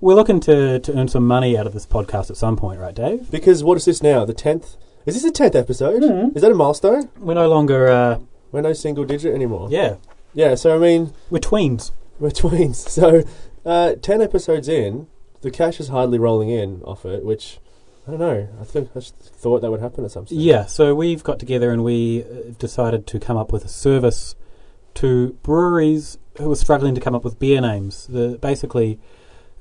we're looking to, to earn some money out of this podcast at some point, right, Dave? Because what is this now? The tenth? Is this the tenth episode? Mhm. Is that a milestone? We're no longer, uh, We're no single digit anymore. yeah, Yeah. So I mean, we're tweens. we're twins. So uh, ten episodes in, the cash is hardly rolling in off it. Which I don't know. I think I just thought that would happen at some stage. Yeah, so we've got together and we uh, decided to come up with a service to breweries who are struggling to come up with beer names. The, basically,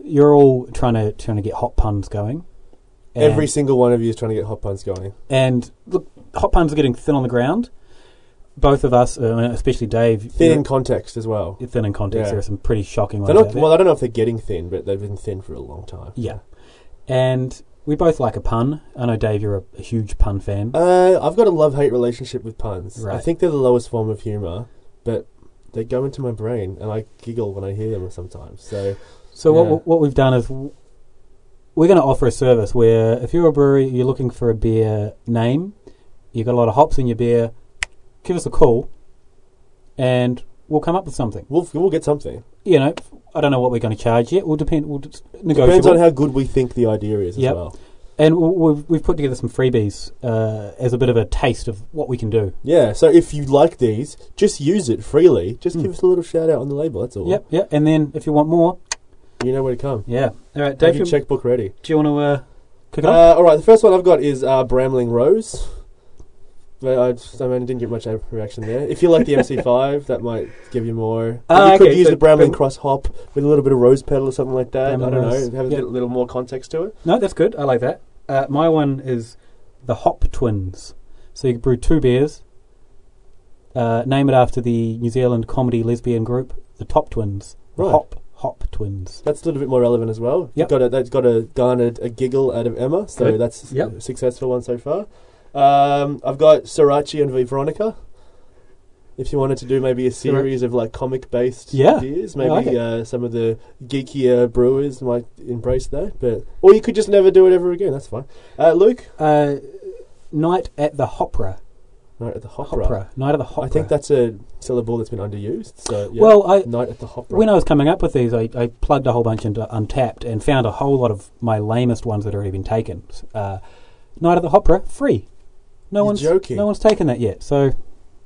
you're all trying to trying to get hot puns going. And, Every single one of you is trying to get hot puns going. and look, hot puns are getting thin on the ground. Both of us, uh, especially Dave, Thin in context as well. thin in context. Yeah. There are some pretty shocking ones. Not, well, I don't know if they're getting thin, but they've been thin for a long time. Yeah. and we both like a pun. I know Dave, you're a, a huge pun fan. Uh, I've got a love hate relationship with puns. I think they're the lowest form of humour, but they go into my brain and I giggle when I hear them sometimes. So So Yeah. what what we've done is we're going to offer a service where if you're a brewery, you're looking for a beer name, you've got a lot of hops in your beer, give us a call, and we'll come up with something. we'll we'll get something. You know, I don't know what we're going to charge yet. We'll depend. We'll just Depends on how good we think the idea is Yep. as well. and we've we've put together some freebies uh, as a bit of a taste of what we can do. Yeah. So if you like these, just use it freely. Just Hmm. give us a little shout out on the label. That's all. Yep, yep. And then if you want more, You know where to come. yeah. All right, Have your you- checkbook ready. do you want to uh, kick it off? Uh, all right. The first one I've got is uh, Bramling Rose. But I, just, I mean, I didn't get much reaction there. If you like the MC5, that might give you more. Ah, you could okay, use so the Bramling Cross hop with a little bit of rose petal or something like that. Bramling I don't Rose, know. Have a yeah. little, little more context to it. No, that's good. I like that. Uh, my one is the Hop Twins. So you brew two beers. Uh, name it after the New Zealand comedy lesbian group, the Topp Twins. The Right. Hop Hop Twins. That's a little bit more relevant as well. Yep. Got a, that's got a garnered a giggle out of Emma, so Good. that's Yep. a successful one so far. Um, I've got Sorachi and V Veronica. If you wanted to do maybe a series of like comic based Yeah, beers, I like maybe uh, some of the geekier brewers might embrace that. But or you could just never do it ever again. That's fine. Uh, Luke, Uh, Night at the Hopera. Night at the Hopera. Hopera. Night at the Hopera. I think that's a syllable that's been underused. So yeah, Well, I Night at the Hopera. when I was coming up with these, I, I plugged a whole bunch into Untappd and found a whole lot of my lamest ones that had already been taken. Uh, Night at the Hopera, free. No You're one's joking. no one's taken that yet. So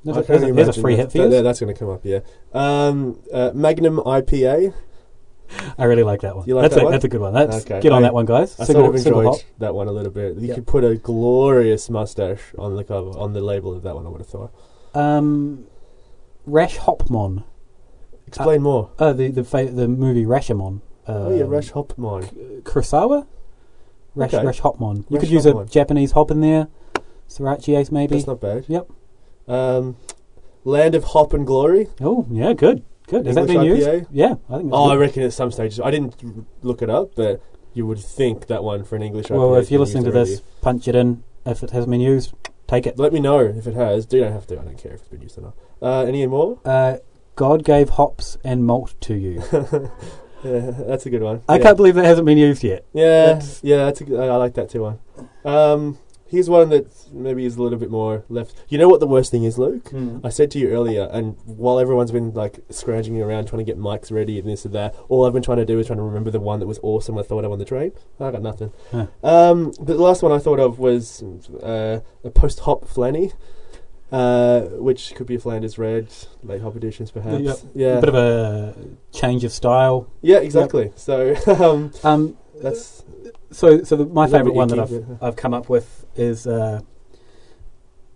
there's, a, there's, a, there's a free hit for that- you. That's going to come up. Yeah. Um, uh, Magnum IPA. I really like that one. You like that's that a, one? That's a good one. That's Okay. get on I- that one, guys. I Single, sort of enjoyed hop. that one a little bit. You Yeah. could put a glorious mustache on the cover, on the label of that one. I would have thought. Um, Rash Hopmon. Explain more. Uh, the the fa- the movie Rashomon. Uh, oh yeah, Rash Hopmon. Kurosawa. Rash Okay. Rash Hopmon. You Rash could use Hopmon. a Japanese hop in there. Sorachi ace maybe. That's not bad. Yep. Um, Land of Hop and Glory. Oh yeah, good, good. Has that been IPA? used? Yeah, I think. Oh, I reckon at some stages. I didn't look it up, but you would think that one for an English IPA. Well, has if you're listening to used this, punch it in. If it hasn't been used, take it. let me know if it has. Do you don't have to. I don't care if it's been used or not. Uh, any more? Uh, God gave hops and malt to you. Yeah, that's a good one. I Yeah. can't believe that hasn't been used yet. Yeah, That's- yeah, that's a good, I I like that too. One. Um, here's one that maybe is a little bit more left. You know what the worst thing is, Luke? I said to you earlier, and while everyone's been like scrounging around trying to get mics ready and this and that, all I've been trying to do is trying to remember the one that was awesome. I thought of on the train. I got nothing. Huh. Um, but the last one I thought of was uh, a post hop flanny. Uh, which could be a Flanders Red, late hop editions perhaps. Yep. Yeah, A bit of a change of style. yeah, exactly. So um, Um, that's so so the, my favourite one that I've I've come up with is uh,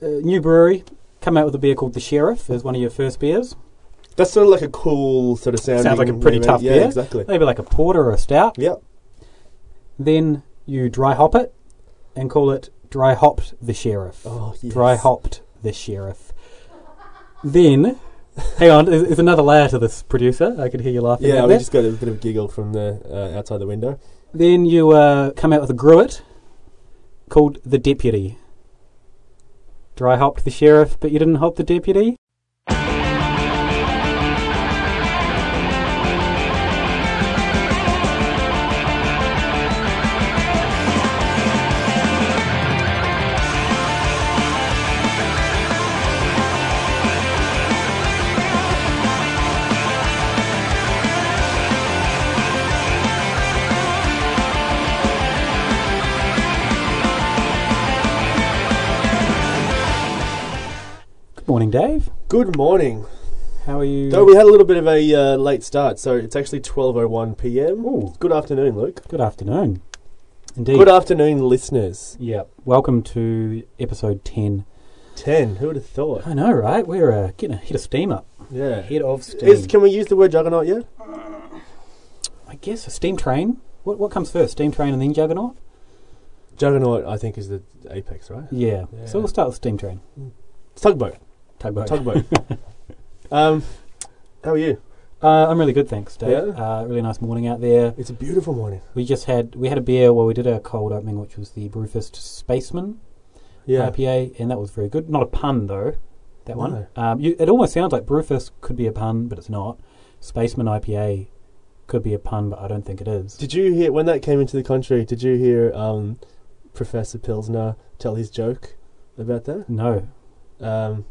a new brewery come out with a beer called the Sheriff as one of your first beers. That's sort of like a cool sort of sound. Sounds like a pretty tough yeah, beer. exactly. Maybe like a porter or a stout. Yep. Then you dry hop it and call it dry hopped the Sheriff. Oh, yes. Dry hopped the Sheriff. Then, hang on, there's, another layer to this producer. I could hear you laughing. Yeah, we there. just got a bit of a giggle from the uh, outside the window. Then you uh, come out with a gruit called the Deputy. Dry hopped the sheriff, but you didn't hop the deputy. Good morning, Dave. Good morning. How are you? Though we had a little bit of a uh, late start, so it's actually 12.01 p.m. Ooh. Good afternoon, Luke. Good afternoon. Indeed. Good afternoon, listeners. yeah. Welcome to episode 10. 10. Who would have thought? I know, right? We're uh, getting a hit of steam up. Yeah. Head of steam. Is, can we use the word juggernaut yet? I guess a steam train. What what comes first? Steam train and then juggernaut? Juggernaut, I think, is the apex, right? Yeah. Yeah. So we'll start with steam train. Tugboat. Tugboat. Tugboat. um, how are you? Uh, I'm really good, thanks, Dave. Yeah? Uh, really nice morning out there. It's a beautiful morning. We just had we had a beer while we did our cold opening, which was the Brewfist Spaceman Yeah. IPA, and that was very good. Not a pun though, that one. Um, you, it almost sounds like Brewfist could be a pun, but it's not. Spaceman IPA could be a pun, but I don't think it is. Did you hear, when that came into the country, did you hear um, Professor Pilsner tell his joke about that? no, Um,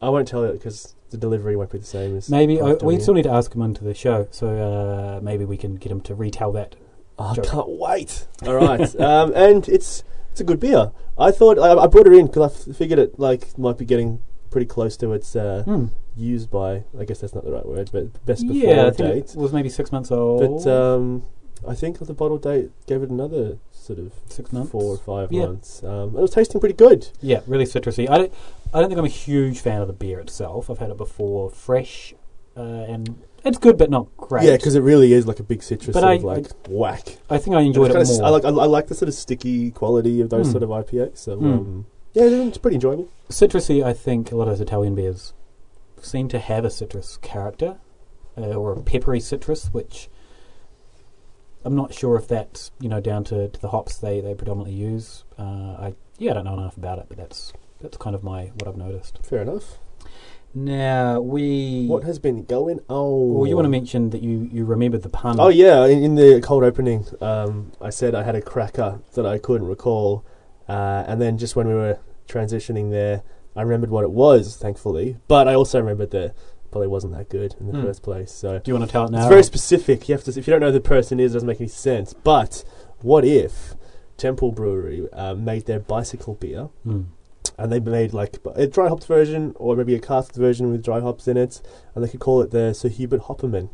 I won't tell it because the delivery won't be the same as. maybe uh, we still need to ask him onto the show, so uh, maybe we can get him to retell that. Oh, I joke. can't wait. All right, um, and it's it's a good beer. I thought I, I brought it in because I f- figured it like might be getting pretty close to its uh, Hmm. used by. I guess that's not the right word, but best before Yeah, I date. it was maybe six months old. But um, I think the bottle date gave it another sort of six months. four or five Yeah. months. Um, it was tasting pretty good. Yeah, really citrusy. I don't, I don't think I'm a huge fan of the beer itself. I've had it before, fresh, uh, and it's good, but not great. Yeah, because it really is like a big citrus But sort I- of like whack. I think I enjoyed it more. kinda s- I like I, I like the sort of sticky quality of those Mm. sort of IPAs. So Mm. um, yeah, it's pretty enjoyable. citrusy. I think a lot of those Italian beers seem to have a citrus character, uh, or a peppery citrus, which I'm not sure if that's you know down to, to the hops they, they predominantly use. Uh, I yeah, I don't know enough about it, but that's that's kind of my what I've noticed. Fair enough. Now we. What has been going on? well, you want to mention that you, you remembered the pun. Oh yeah, in, in the cold opening, um, I said I had a cracker that I couldn't recall, uh, and then just when we were transitioning there, I remembered what it was, thankfully. But I also remembered it probably wasn't that good in the Hmm. first place. So Do you want to tell it now? it's very specific. You have to, if you don't know who the person is, it doesn't make any sense. But what if Temple Brewery uh, made their bicycle beer? Hmm. and they made like a dry hopped version or maybe a casked version with dry hops in it, and they could call it the Sir Hubert Hopperman.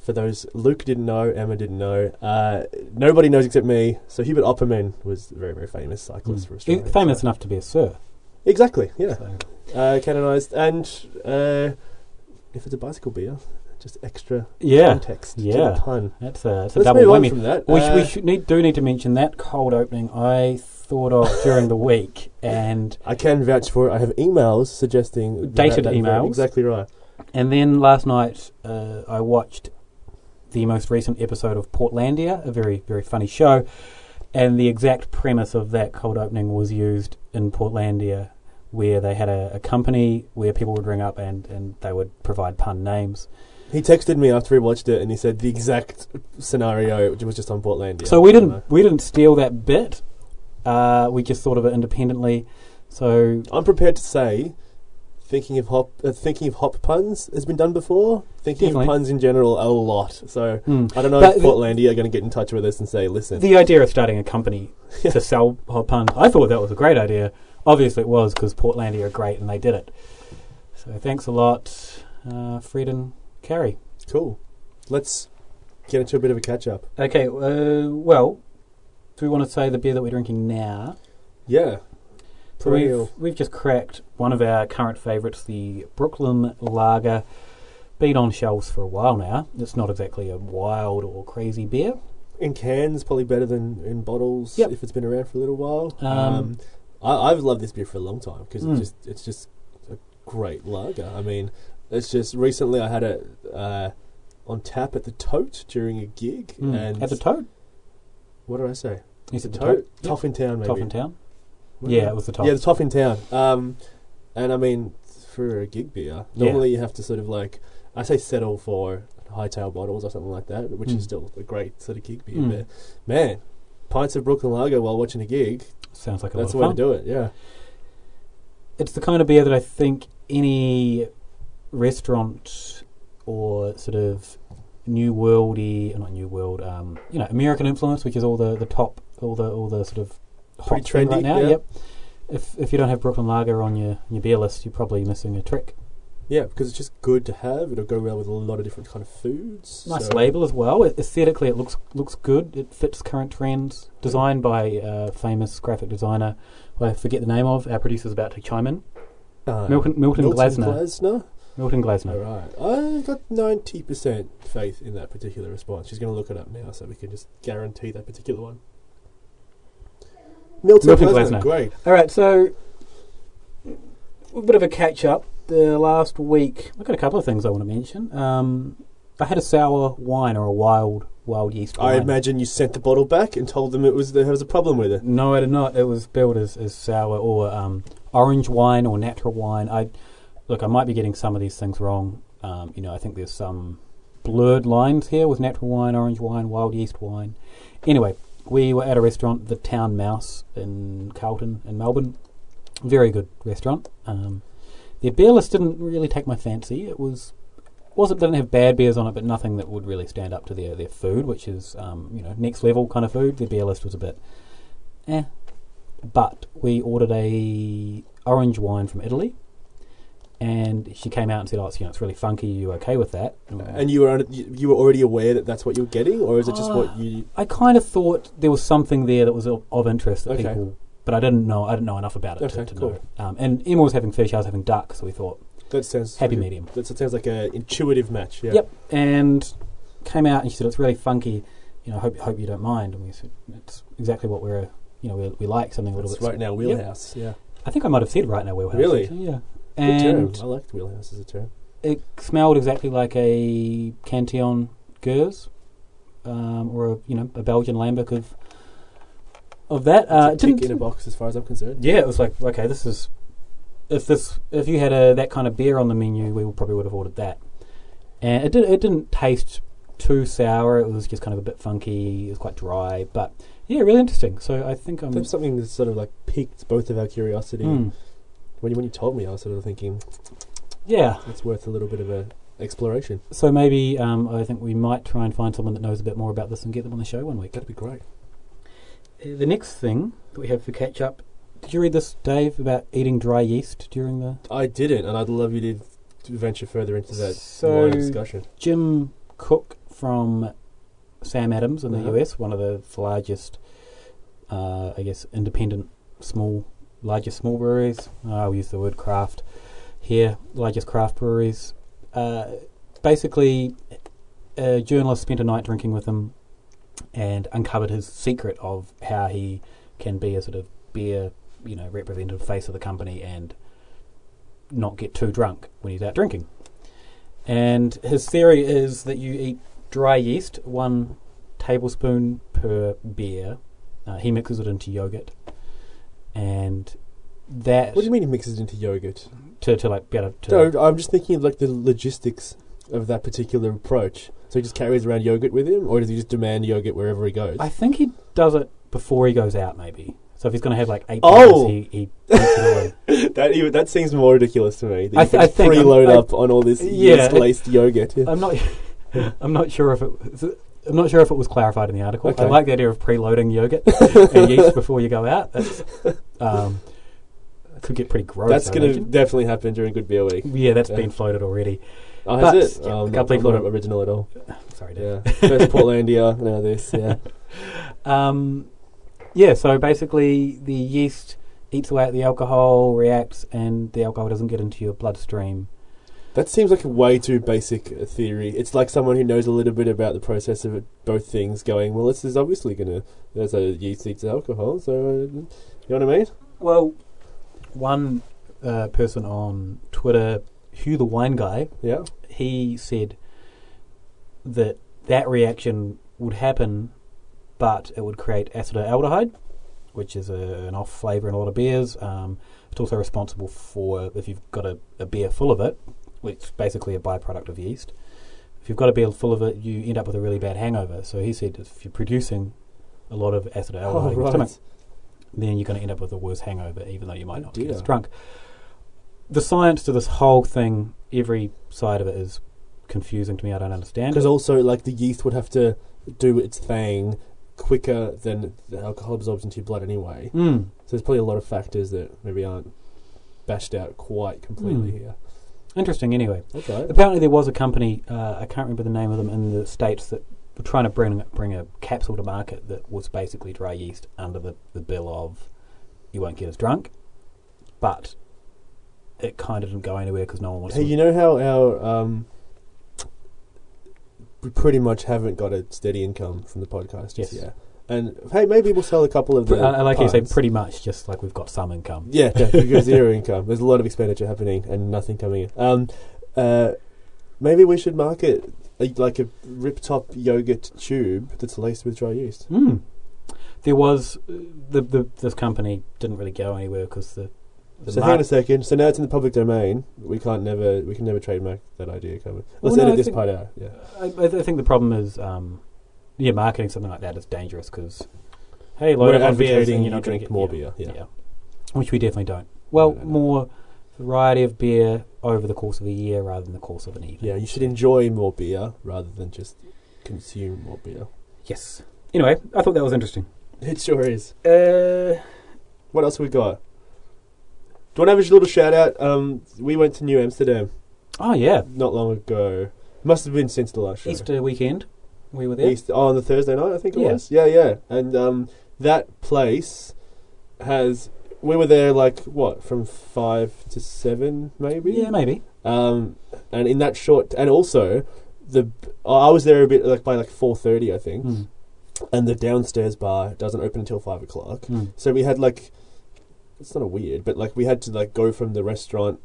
For those Luke didn't know, Emma didn't know, uh, nobody knows except me. So Hubert Hopperman was a very very famous cyclist for Australia. Famous so- enough to be a sir. exactly, yeah, So. uh, canonized, and uh, if it's a bicycle beer, just extra Yeah, context, yeah. pun. that's a, that's a Let's double whammy. from that. We, sh- Uh, we should need, do need to mention that cold opening I thought of during the week, and I can vouch for it. I have emails suggesting that- Dated that- emails. Exactly right. and then last night uh, I watched the most recent episode of Portlandia, a very very funny show, and the exact premise of that cold opening was used in Portlandia, where they had a, a company where people would ring up and, and they would provide pun names. He texted me after he watched it, and he said the exact scenario which was just on Portlandia. So we didn't we didn't steal that bit. Uh, we just thought of it independently. So. I'm prepared to say, thinking of hop, uh, thinking of hop puns has been done before. Thinking Definitely. of puns in general a lot. So hmm. I don't know But if Portlandia are going to get in touch with us and say, listen, the idea of starting a company to sell hop puns, I thought that was a great idea. Obviously, it was because Portlandia are great and they did it. So thanks a lot, uh, Fred and Carrie. cool. Let's get into a bit of a catch up. Okay, uh, well, do we want to say the beer that we're drinking now? Yeah. So we've, we've just cracked one of our current favourites, the Brooklyn Lager. Been on shelves for a while now. It's not exactly a wild or crazy beer. In cans, probably better than in bottles Yep. if it's been around for a little while. Um, I, I've loved this beer for a long time because Mm. it's just it's just a great lager. I mean, it's just recently I had it uh, on tap at the Tote during a gig, Mm. and At the Toad? what did I say? Is it the Tote, in Town, maybe. Top in town? What Yeah, it was the Toff. Yeah, the Toff in Town. Um, and I mean, for a gig beer, Yeah. normally you have to sort of like I say settle for hightail bottles or something like that, which Mm. is still a great sort of gig beer. Mm. But man, pints of Brooklyn Lager while watching a gig, Sounds like a that's the lot way to do it. Yeah. It's the kind of beer that I think any restaurant or sort of new worldy, not new world, um, you know, American influence, which is all the, the top, all the all the sort of Pretty hot thing right now. yeah. Yep. if if you don't have Brooklyn Lager on your your beer list, you're probably missing a trick. Yeah, because it's just good to have. It'll go well with a lot of different kind of foods. Nice so- label as well. It, aesthetically, it looks looks good. It fits current trends. Designed by uh, famous graphic designer, who I forget the name of. Our producer's about to chime in. Uh, Milton Milton, Glasner. Glasner. Milton All Glasner. right, I got ninety percent faith in that particular response. She's going to look it up now, so we can just guarantee that particular one. Milton, Milton Glasner, Glasner. great. All right, so a bit of a catch up. The last week, I've got a couple of things I want to mention. Um, I had a sour wine or a wild wild yeast wine. I imagine you sent the bottle back and told them it was there was a problem with it. No, I did not. It was billed as, as sour or um, orange wine or natural wine. I look, I might be getting some of these things wrong. Um, you know, I think there's some blurred lines here with natural wine, orange wine, wild yeast wine. Anyway, we were at a restaurant, the Town Mouse in Carlton in Melbourne. Very good restaurant. Um, their beer list didn't really take my fancy. It was wasn't didn't have bad beers on it, but nothing that would really stand up to their, their food, which is um, you know next level kind of food. Their beer list was a bit eh. But we ordered a orange wine from Italy, and she came out and said, "Oh, it's, you know, it's really funky. Are you okay with that?" And you were you were already aware that that's what you were getting, or is it just Ah. what you? I kind of thought there was something there that was of, of interest that Okay. people, but I didn't know. I didn't know enough about it to, Okay, to cool. know. Um, and Emma was having fish. I was having duck, so we thought That sounds happy like medium. That sounds like an intuitive match. Yeah. Yep. And came out and she said it's really funky. You know, hope hope you don't mind. And we said it's exactly what we're you know we, we like something a little That's bit. right now wheelhouse. Yeah. I think I might have said right now wheelhouse. Really? actually, yeah. Good And term. I liked wheelhouse as a term. it smelled exactly like a Cantillon Gueuze, um, or a you know a Belgian lambic of of that. Uh, it tick didn't- in a box as far as I'm concerned. yeah, it was like okay, this is if this if you had a that kind of beer on the menu, we probably would have ordered that. And it did it didn't taste too sour. It was just kind of a bit funky. It was quite dry, but yeah, really interesting. So I think I'm. That's something that sort of like piqued both of our curiosity. Mm, When you when you told me, I was sort of thinking yeah, it's worth a little bit of a exploration. so maybe um, I think we might try and find someone that knows a bit more about this and get them on the show one week. That'd be great. The next thing that we have for catch up. Did you read this, Dave, about eating dry yeast during the I didn't, and I'd love you to, to venture further into that So- discussion. Jim Koch from Sam Adams in the Uh-huh. US, one of the largest, uh, I guess, independent small, largest small breweries. Uh, I'll use the word craft here, largest craft breweries. Uh, basically, a journalist spent a night drinking with him and uncovered his secret of how he can be a sort of beer, you know, representative face of the company and not get too drunk when he's out drinking. And his theory is that you eat dry yeast, one tablespoon per beer. Uh, he mixes it into yogurt, and that What do you mean he mixes it into yogurt? to to like be able to. No, I'm just thinking of like the logistics of that particular approach. So he just carries around yogurt with him, or does he just demand yogurt wherever he goes? I think he does it before he goes out, maybe. So if he's going to have like eight Oh! beers, he, he eats it all that even that seems more ridiculous to me. I th- I think I'm- preload I- up on all this Yeah, yeast laced yogurt. Yeah. I'm not. I'm not sure if it. I'm not sure if it was clarified in the article. I like the idea of preloading yogurt and yeast before you go out. That's um, could get pretty gross. That's going to definitely happen during Good Beer Week. Yeah, that's Yeah. been floated already. Oh, But, has it? yeah, Oh, a I'm couple not, people I'm not original at all. Sorry, Dave. Yeah. First Portlandia, now this. Yeah. Um, yeah, so basically the yeast eats away at the alcohol, reacts, and the alcohol doesn't get into your bloodstream. That seems like a way too basic a theory. It's like someone who knows a little bit about the process of both things going, well, this is obviously going to, there's a yeast eats alcohol, so, uh, you know what I mean? Well, one uh, person on Twitter, Hugh the Wine Guy, Yeah. he said that that reaction would happen, but it would create acetaldehyde, which is a, an off flavour in a lot of beers. Um, it's also responsible for if you've got a, a beer full of it, which is basically a byproduct of yeast. If you've got a beer full of it, you end up with a really bad hangover. So he said if you're producing a lot of acetaldehyde Oh, in your right. stomach, then you're going to end up with a worse hangover, even though you might Oh, not get as drunk. The science to this whole thing, every side of it is confusing to me. I don't understand. Because also, like, the yeast would have to do its thing, quicker than the alcohol absorbs into your blood anyway. Mm. So there's probably a lot of factors that maybe aren't bashed out quite completely Mm. here. Interesting. Anyway, Okay. apparently there was a company. Uh, I can't remember the name of them in the states that were trying to bring bring a capsule to market that was basically dry yeast under the, the bill of you won't get as drunk, but it kind of didn't go anywhere because no one wants Hey, to. you know how our um, we pretty much haven't got a steady income from the podcast Yes. yet. And hey, maybe we'll sell a couple of the. I I like how you say pretty much, just like we've got some income. Yeah, yeah, we've got zero income. There's a lot of expenditure happening and nothing coming in. Um, uh, maybe we should market a, like a rip top yogurt tube that's laced with dry yeast. Mm. There was uh, the, the this company didn't really go anywhere because the So hang on a second. So now it's in the public domain. We can't never. We can never trademark that idea. Can we? Let's no, edit I this think- part out. Yeah. I, I think the problem is, um, yeah, marketing something like that is dangerous because, hey, load We're up on beers and you you're not drink get more yeah, beer. Yeah. which we definitely don't. Well, no, no. more variety of beer over the course of a year rather than the course of an evening. Yeah, you should enjoy more beer rather than just consume more beer. Yes. Anyway, I thought that was interesting. It sure is. Uh, What else we got? You want to have a little shout out? Um, we went to New Amsterdam oh yeah, not long ago. Must have been since the last show. Easter weekend, we were there. Easter, oh, on the Thursday night, I think it Yeah. was. Yeah, yeah. And um, that place has. We were there like what from five to seven, maybe. Yeah, maybe. Um, and in that short, and also the I was there a bit like by like four thirty, I think. Mm. And the downstairs bar doesn't open until five o'clock. Mm. So we had like, it's not a weird, but like we had to like go from the restaurant,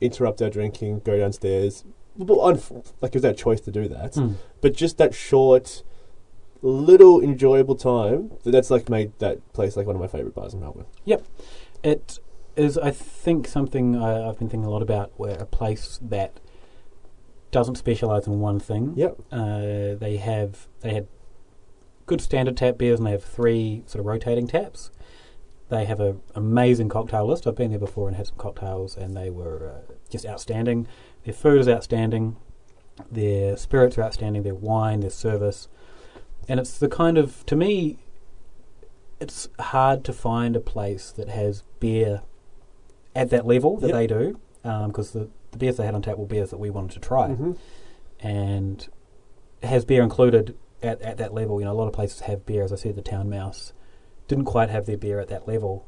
interrupt our drinking, go downstairs. Well, unf- like it was our choice to do that. Mm. But just that short, little enjoyable time, that that's like made that place like one of my favorite bars in Melbourne. Yep, it is, I think, something I, I've been thinking a lot about, where a place that doesn't specialise in one thing. Yep. Uh, they have they had good standard tap beers, and they have three sort of rotating taps. They have an amazing cocktail list. I've been there before and had some cocktails, and they were uh, just outstanding. Their food is outstanding. Their spirits are outstanding. Their wine, their service, and it's the kind of to me, it's hard to find a place that has beer at that level that Yep. they do, because the, the beers they had on tap were beers that we wanted to try Mhm. and has beer included at, at that level. You know, a lot of places have beer. As I said, the Town Mouse didn't quite have their beer at that level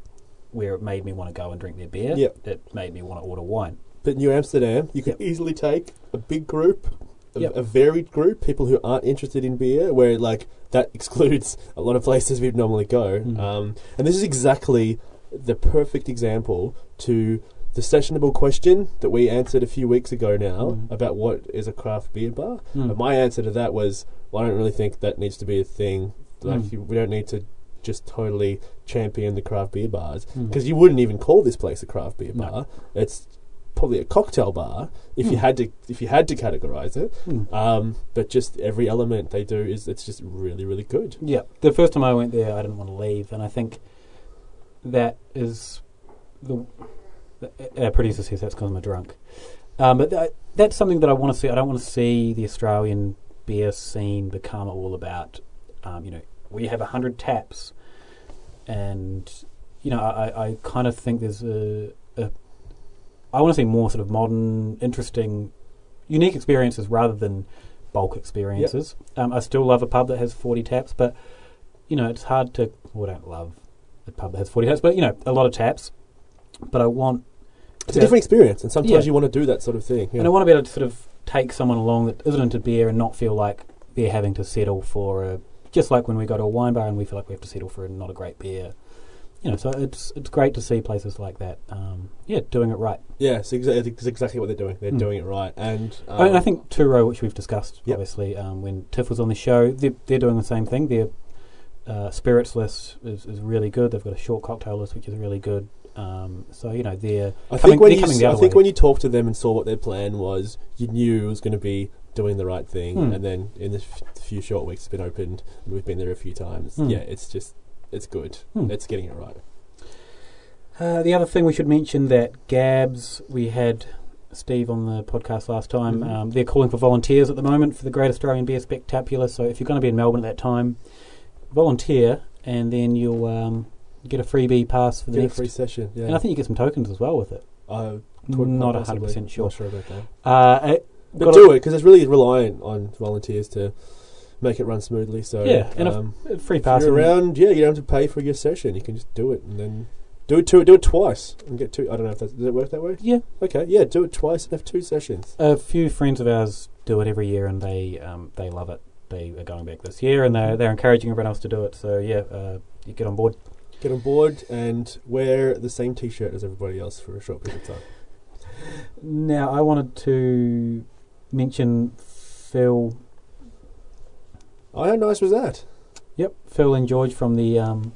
where it made me want to go and drink their beer. Yep. It made me want to order wine. But New Amsterdam, you can Yep. easily take a big group, a, Yep. a varied group, people who aren't interested in beer, where like that excludes a lot of places we'd normally go. Mm. Um, and this is exactly the perfect example to the sessionable question that we answered a few weeks ago now Mm. about what is a craft beer bar. Mm. But my answer to that was, well, I don't really think that needs to be a thing. Like, Mm. you, we don't need to just totally champion the craft beer bars Mm. because you wouldn't even call this place a craft beer No. bar. It's probably a cocktail bar if you Mm. had to if you had to categorize it. Mm. Um, but just every element they do is it's just really really good. Yeah, the first time I went there, I didn't want to leave, and I think that is the, the our producer says that's because I'm a drunk. Um, but that, that's something that I want to see. I don't want to see the Australian beer scene become all about, um, you know, we have a hundred taps, and you know, I, I- kind of think there's a, a I want to see more sort of modern, interesting, unique experiences rather than bulk experiences. Um, I still love a pub that has 40 taps, but you know, it's hard to. Well, I don't love a pub that has 40 taps, but you know, a lot of taps. But I want, It's a different experience, and sometimes Yeah. you want to do that sort of thing. Yeah. and I want to be able to sort of take someone along that isn't into beer and not feel like they're having to settle for a. Just like when we go to a wine bar and we feel like we have to settle for not a great beer. You know, so it's it's great to see places like that. Um, yeah, doing it right. yeah, it's, exa- it's exactly what they're doing. They're Mm. doing it right, and um, I, mean, I think Turo, which we've discussed Yep. obviously um, when Tiff was on the show, they're, they're doing the same thing. Their uh, spirits list is, is really good. They've got a short cocktail list, which is really good. Um, so you know they're I coming- think when you I think way. when you talked to them and saw what their plan was, you knew it was going to be doing the right thing. Hmm. And then in the f- few short weeks it's been opened, and we've been there a few times. Hmm. Yeah, it's just it's good. Hmm. It's getting it right. Uh, the other thing we should mention that Gabs, we had Steve on the podcast last time. Mhm. Um, they're calling for volunteers at the moment for the Great Australian Beer Spectacular. So if you're going to be in Melbourne at that time, volunteer, and then you'll um, get a freebie pass for the Get next. free session. Yeah. And I think you get some tokens as well with it. Uh, Not hundred percent sure. Not sure about that. Uh, it- But do it because it's really reliant on volunteers to make it run smoothly. So Yeah, and um, a free pass. you're around, yeah, you don't have to pay for your session. You can just do it and then do it two, do it twice and get two. I don't know if that does it work that way. Yeah, Okay, yeah, do it twice and have two sessions. a few friends of ours do it every year, and they um, they love it. They are going back this year, and they're they're encouraging everyone else to do it. So yeah, uh, you get on board. Get on board and wear the same T-shirt as everybody else for a short period of time. Now, I wanted to mention Phil. Oh, how nice was that? Yep, Phil and George from the um,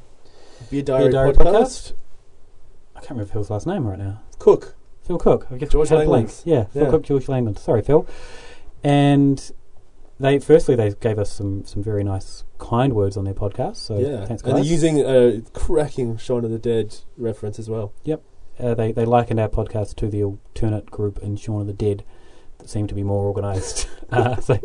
Beer Diary, Beer Diary podcast. podcast. I can't remember Phil's last name right now. Cook. Phil Cook. I guess George had a blank. Langlands. Yeah, Phil Yeah. Cook, George Langland. Sorry, Phil. And they firstly they gave us some some very nice kind words on their podcast. So yeah, thanks guys. and they're using a cracking Shaun of the Dead reference as well. uh, they they likened our podcast to the alternate group in Shaun of the Dead seemed to be more organised. uh, so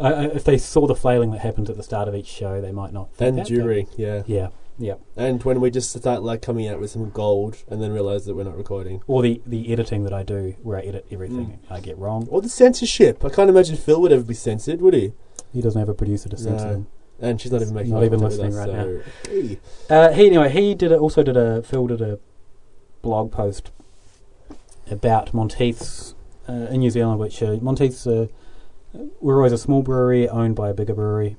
uh, if they saw the flailing that happens at the start of each show, they might not. think And that, jury, yeah. Yeah, yeah. And when we just start like coming out with some gold and then realise that we're not recording. Or the the editing that I do, where I edit everything I get wrong. Or the censorship. I can't imagine Phil would ever be censored, would he? He doesn't have a producer to censor No. him. And she's not even making Not even listening us, right so, hey. Uh, he anyway he did a, also did a Phil did a blog post about Monteith's in New Zealand, which uh, Monteith's uh, we're always a small brewery owned by a bigger brewery,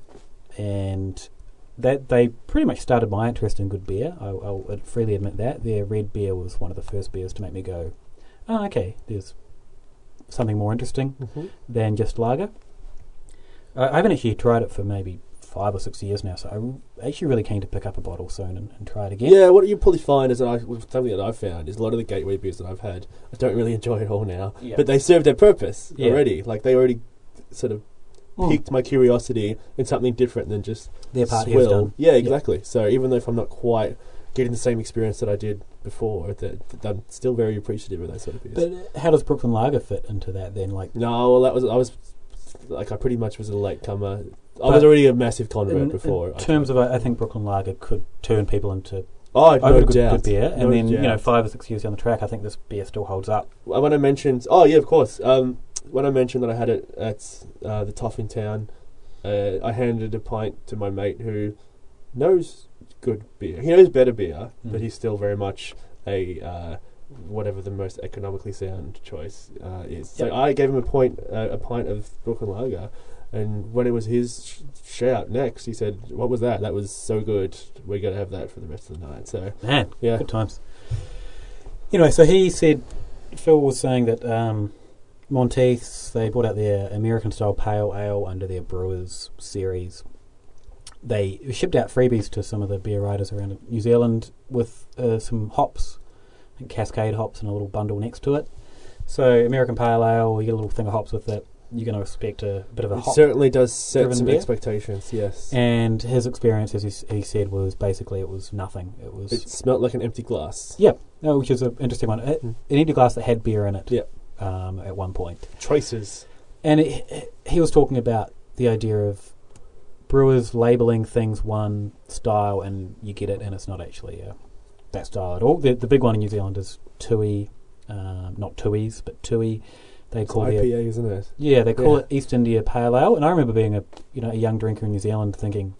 and that they pretty much started my interest in good beer. I, I'll freely admit that their red beer was one of the first beers to make me go, oh okay, there's something more interesting Mhm. than just lager. Uh, I haven't actually tried it for maybe five or six years now, so I'm actually really keen to pick up a bottle soon and, and try it again. Yeah, what you probably find is that I, something that I've found is a lot of the gateway beers that I've had, I don't really enjoy at all now. Yeah. But they serve their purpose Yeah. already. Like they already sort of Mm. piqued my curiosity in something different than just Their part here's swill. done. Yeah, exactly. So even though if I'm not quite getting the same experience that I did before, that, that I'm still very appreciative of those sort of beers. But uh, how does Brooklyn Lager fit into that then? Like, no, well, that was I was like I pretty much was a late comer. I was already a massive convert in, before. in terms of, I think Brooklyn Lager could turn people into oh, over no to good, doubt, good beer, and No then you know five or six years down the track, I think this beer still holds up. when I mentioned, oh yeah, of course. Um, when I mentioned that I had it at uh, the Toff in town, uh, I handed a pint to my mate who knows good beer. He knows better beer, Mm. but he's still very much a uh, whatever the most economically sound choice uh, is. So I gave him a point, uh, a pint of Brooklyn Lager. And when it was his sh- shout next, he said, "What was that? That was so good. We're gonna have that for the rest of the night." So Man, yeah, good times. Anyway, so he said, Phil was saying that um, Monteith's, they brought out their American style pale ale under their Brewers series. They shipped out freebies to some of the beer riders around New Zealand with uh, some hops, think Cascade hops, and a little bundle next to it. So, American Pale Ale, you get a little thing of hops with it. You're going to expect a bit of a it hop certainly does set some beer. expectations. Yes, and his experience, as he, he said, was basically it was nothing. It was it smelled like an empty glass. yeah, no, which is an interesting one. It, an empty glass that had beer in it. Yep. Um, at one point, Traces. and it, he was talking about the idea of brewers labeling things one style, and you get it, and it's not actually uh, that style at all. The the big one in New Zealand is Tui, um, not Tui's, but Tui. They It's call their IPA, isn't it? yeah, they call Yeah. it East India Pale Ale, and I remember being a you know a young drinker in New Zealand, thinking,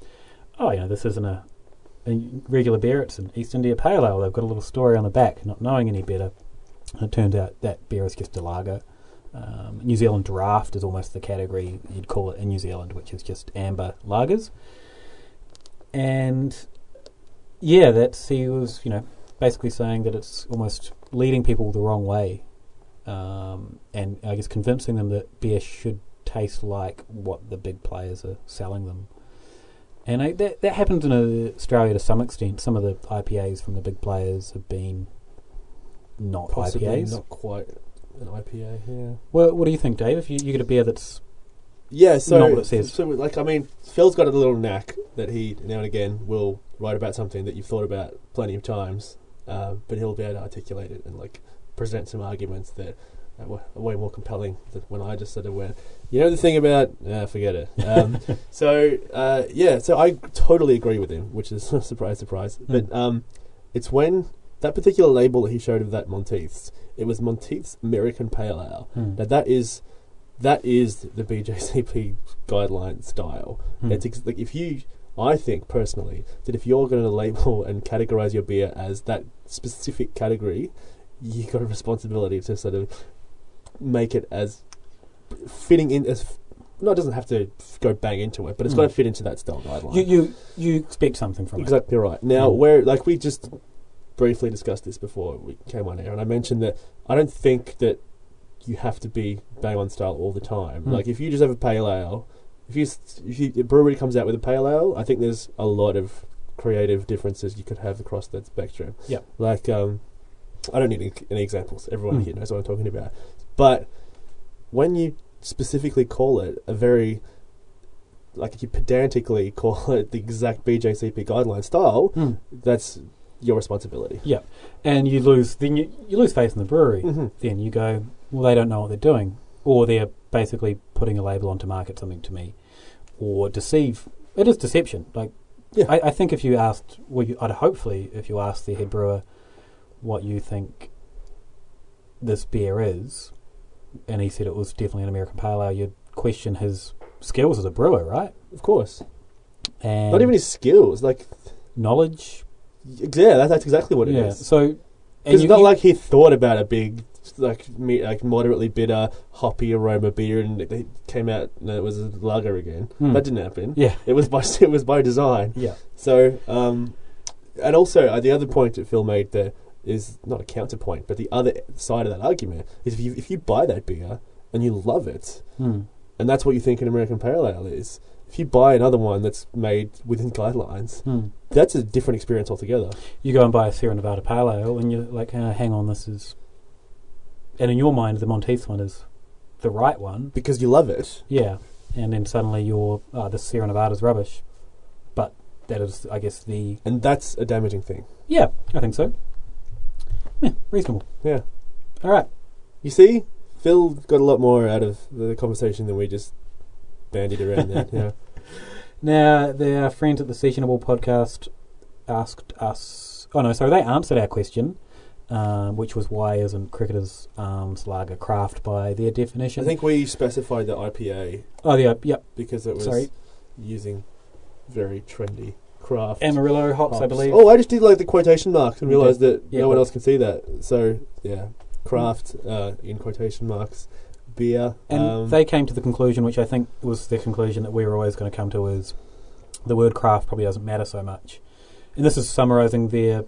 oh, you know, this isn't a, a regular beer; it's an East India Pale Ale. They've got a little story on the back, not knowing any better. And it turns out that beer is just a lager. Um, New Zealand Draft is almost the category you'd call it in New Zealand, which is just amber lagers. And yeah, that's he was you know basically saying that it's almost leading people the wrong way um, and I guess convincing them that beer should taste like what the big players are selling them. And I, that that happens in Australia to some extent. Some of the IPAs from the big players have been not Possibly IPAs. not quite an IPA. Yeah. Well, what do you think, Dave? If you, you get a beer that's Yeah. So, Not what it says. so like, I mean, Phil's got a little knack that he now and again will write about something that you've thought about plenty of times, uh, but he'll be able to articulate it and like present some arguments that were way more compelling than when I just sort of went. You know the thing about uh, forget it. Um, so uh, yeah, so I totally agree with him, which is surprise, surprise. But um, it's when that particular label that he showed of that Monteith's. It was Monteith's American Pale Ale. Hmm. Now that is that is the BJCP guideline style. Hmm. It's ex- like if you, I think personally that if you're going to label and categorize your beer as that specific category, you got a responsibility to sort of make it as fitting in as. No, it doesn't have to f- go bang into it, but it's Hmm. got to fit into that style guideline. You you you expect something from it. Exactly right. Now, Mm. where like we just briefly discussed this before we came on air, and I mentioned that I don't think that you have to be bang on style all the time. Mm. Like if you just have a pale ale, if you if you, a brewery comes out with a pale ale, I think there's a lot of creative differences you could have across that spectrum. Yeah, Like um, I don't need any, examples. Everyone Mm. here knows what I'm talking about. But when you specifically call it a very like if you pedantically call it the exact BJCP guideline style, Hmm. that's your responsibility. Yeah, and you lose then you, you lose faith in the brewery. Mm-hmm. Then you go, well, they don't know what they're doing, or they're basically putting a label on to market something to me, or deceive. It is deception. Like, Yeah. I, I think if you asked, well, you, I'd hopefully if you asked the head brewer what you think this beer is, and he said it was definitely an American pale ale, you'd question his skills as a brewer, right? Of course. And Not even his skills. Like, knowledge. yeah, that, that's exactly what it is. yeah. So, and It's you- not you- like he thought about a big, like, me, like moderately bitter, hoppy aroma beer, and it, it came out and it was a lager again. Hmm. That didn't happen. yeah, It was by it was by design. yeah, So, um, and also uh, the other point that Phil made there is not a counterpoint, but the other side of that argument is if you if you buy that beer and you love it, Hmm. and that's what you think an American Pale Ale is. If you buy another one that's made within guidelines, Hmm. that's a different experience altogether. you go and buy a Sierra Nevada Pale Ale, and you're like, uh, hang on, this is. And in your mind, the Monteith one is the right one. Because you love it. Yeah. And then suddenly you're, oh, this Sierra is rubbish. But that is, I guess, the. And that's a damaging thing. Yeah, I think so. Yeah, reasonable. Yeah. All right. You see, Phil got a lot more out of the conversation than we just bandied around there. Yeah. Now, their friends at the Sessionable podcast asked us. Oh, no, sorry, they answered our question, um, which was why isn't Cricketer's Arms Lager craft by their definition? I think we specified the IPA Oh, yeah, yep. because it was Sorry. using very trendy craft. Amarillo hops, I believe. Oh, I just did like the quotation marks and You realised that Yeah, no one but- else can see that. So yeah, craft uh, in quotation marks, beer. And um, they came to the conclusion, which I think was the conclusion that we were always going to come to, is the word craft probably doesn't matter so much. And this is summarising their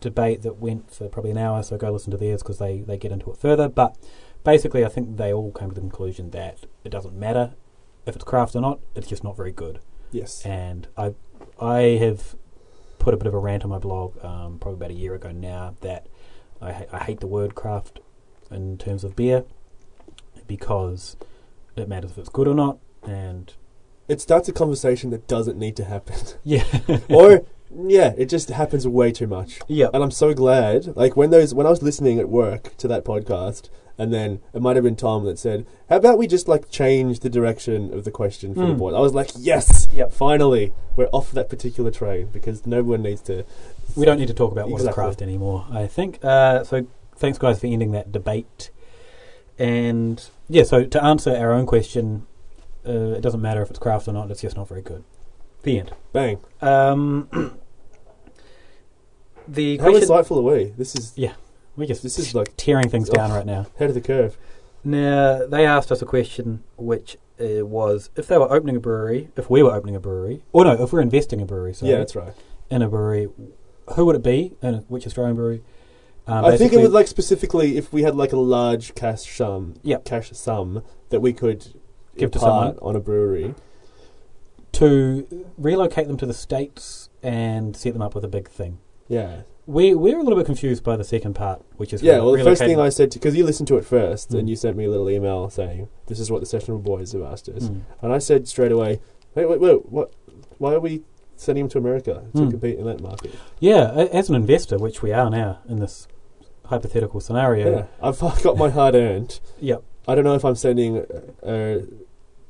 debate that went for probably an hour, so go listen to theirs because they, they get into it further. But basically, I think they all came to the conclusion that it doesn't matter if it's craft or not, it's just not very good. yes, And I, I have put a bit of a rant on my blog um, probably about a year ago now that I, ha- I hate the word craft in terms of beer because it matters if it's good or not. And it starts a conversation that doesn't need to happen, yeah, or yeah, it just happens way too much. yeah, And I'm so glad. Like when those when I was listening at work to that podcast, and then it might have been Tom that said, "How about we just like change the direction of the question for the Mm. board?" I was like, "Yes, Yep. finally, we're off that particular train because no one needs to." we don't need to talk about Exactly. craft anymore. I think uh, so. Thanks, guys, for ending that debate. And yeah, so to answer our own question, uh, it doesn't matter if it's craft or not. It's just not very good. The end. Bang! Um, the How question insightful are we? This is we're just this is like tearing things down right now. head of the curve. Now they asked us a question, which uh, was if they were opening a brewery, if we were opening a brewery, or no, if we're investing in a brewery, sorry, Yeah, that's right. in a brewery, who would it be, and which Australian brewery? Um, I think it would like specifically if we had like a large cash sum, Yep. cash sum that we could Give to someone. on a brewery. to relocate them to the states and set them up with a big thing. Yeah, We we're a little bit confused by the second part, which is yeah. Well, the first thing I said because you listened to it first, Mm. and you sent me a little email saying this is what the Sessionable Boys have asked us, Mm. and I said straight away, wait, wait, wait, what? Why are we sending him to America to Mm. compete in that market? Yeah, as an investor, which we are now in this hypothetical scenario. Yeah, I've got my hard earned. Yep. I don't know if I'm sending a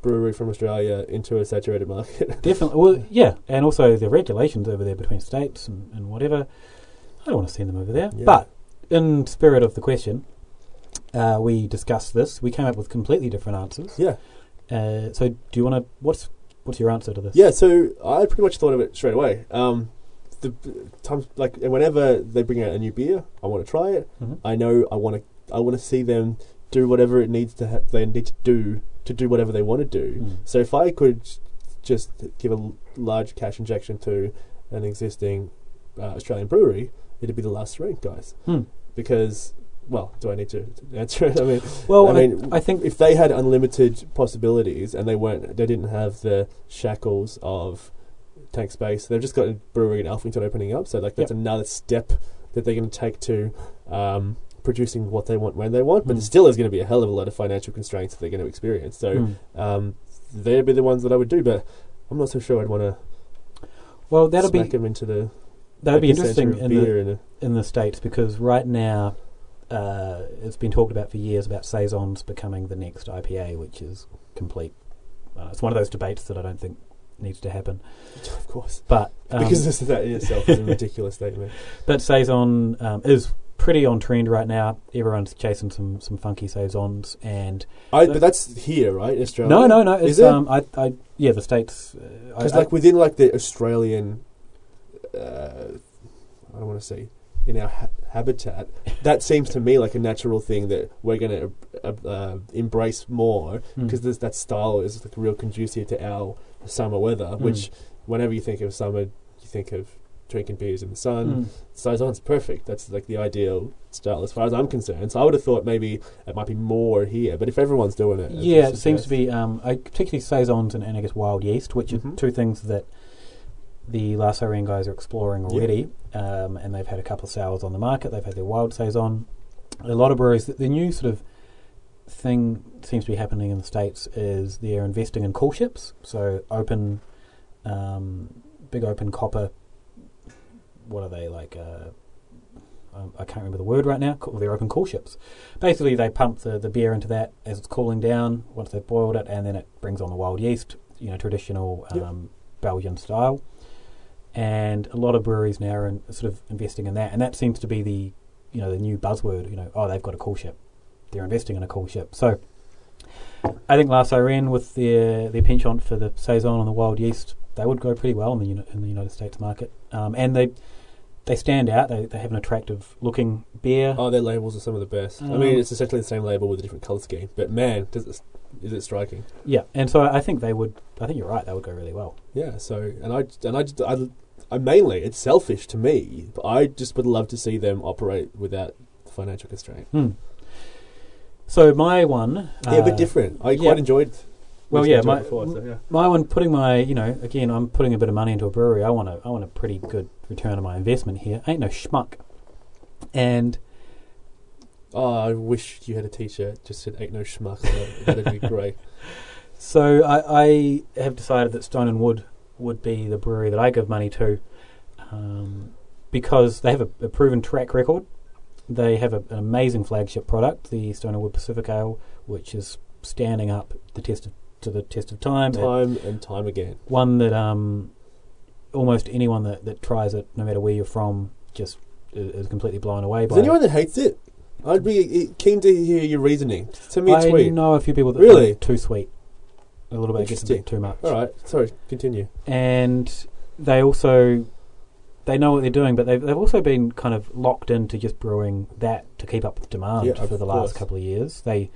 brewery from Australia into a saturated market. Definitely. Well, yeah, and also the regulations over there between states and, and whatever. I don't want to send them over there. Yeah. But in spirit of the question, uh, we discussed this. We came up with completely different answers. yeah, Uh, so do you want to? What's what's your answer to this? yeah. So I pretty much thought of it straight away. Um, the times like whenever they bring out a new beer, I want to try it. Mhm. I know I want to. I want to see them do whatever it needs to. Ha- they need to do to do whatever they want to do. Mm. So if I could just give a large cash injection to an existing uh, Australian brewery, it'd be the last drink, guys. Hmm. Because, well, do I need to answer it? I mean, Well, I I, mean, I think if they had unlimited possibilities and they weren't, they didn't have the shackles of tank space. They've just got a brewery in Alphington opening up, so like that's Yep. another step that they're going to take to. Um, producing what they want when they want, but it still is going to be a hell of a lot of financial constraints that they're going to experience. So Mm. um, they'd be the ones that I would do, but I'm not so sure I'd want to well that'll smack be them into the that'll be interesting in the a, in the states because right now uh, it's been talked about for years about saisons becoming the next IPA, which is complete. Uh, it's one of those debates that I don't think needs to happen. of course, But um, because this, is that in itself is a ridiculous statement. but saison um, is pretty on trend right now. Everyone's chasing some some funky saisons and I, but that's here, right? Australia. no no no it's Is it? um I, I yeah the states uh, Because I- like within like the Australian, uh, I don't want to say in our ha- habitat, that seems to me like a natural thing that we're going to uh, uh, embrace more Hmm. because this that style is like real conducive to our summer weather. Hmm. Which whenever you think of summer, you think of drinking beers in the sun. Mm. Saison's perfect. That's like the ideal style as far as I'm concerned. So I would have thought maybe it might be more here, but if everyone's doing it, Yeah, it seems to be um, I, particularly saisons and, and I guess wild yeast, which Mhm. are two things that the La Sirene guys are exploring already. Um, and they've had a couple of sours on the market. They've had their wild saison. A lot of breweries. The, the new sort of thing seems to be happening in the states is they're investing in cool ships. So open, um, big open copper. What are they like? Uh, um, I can't remember the word right now. They're open cool ships. Basically, they pump the, the beer into that as it's cooling down. Once they've boiled it, and then it brings on the wild yeast. You know, traditional Yep. um, Belgian style. And a lot of breweries now are in, sort of investing in that, and that seems to be the you know the new buzzword. You know, oh, they've got a cool ship. They're investing in a cool ship. So, I think La Sirene with their their penchant for the saison and the wild yeast, they would go pretty well in the uni- in the United States market. Um, and they they stand out. They they have an attractive looking beer. Oh, their labels are some of the best. I Um, mean, it's essentially the same label with a different color scheme, but man, does it, is it striking? Yeah, and so I think they would. I think you're right. They would go really well. Yeah. So, and I and I, just, I, I mainly it's selfish to me, but I just would love to see them operate without financial constraint. Hmm. So my one, yeah, a bit uh, different. I yeah. quite enjoyed. Well, yeah, my- before, so, yeah. My one, putting my, you know, again, I'm putting a bit of money into a brewery. I want a, I want a pretty good return on my investment here. Ain't no schmuck. And Oh, I wish you had a T-shirt just said "Ain't no schmuck." That'd be great. so I, I have decided that Stone and Wood would be the brewery that I give money to, um, because they have a, a proven track record. They have a, an amazing flagship product, the Stone Wood Pacific Ale, which is standing up the test of, to the test of time. It- Time and time again. one that um, almost anyone that, that tries it, no matter where you're from, just is, is completely blown away Is by. there anyone that hates it? I'd be uh, keen to hear your reasoning. Send me a I tweet. know a few people that Really? it too sweet. A little bit gets a bit too much. All right, sorry. Continue. And they also they know what they're doing, but they've they've also been kind of locked into just brewing that to keep up with demand Yeah, for the course. last couple of years. They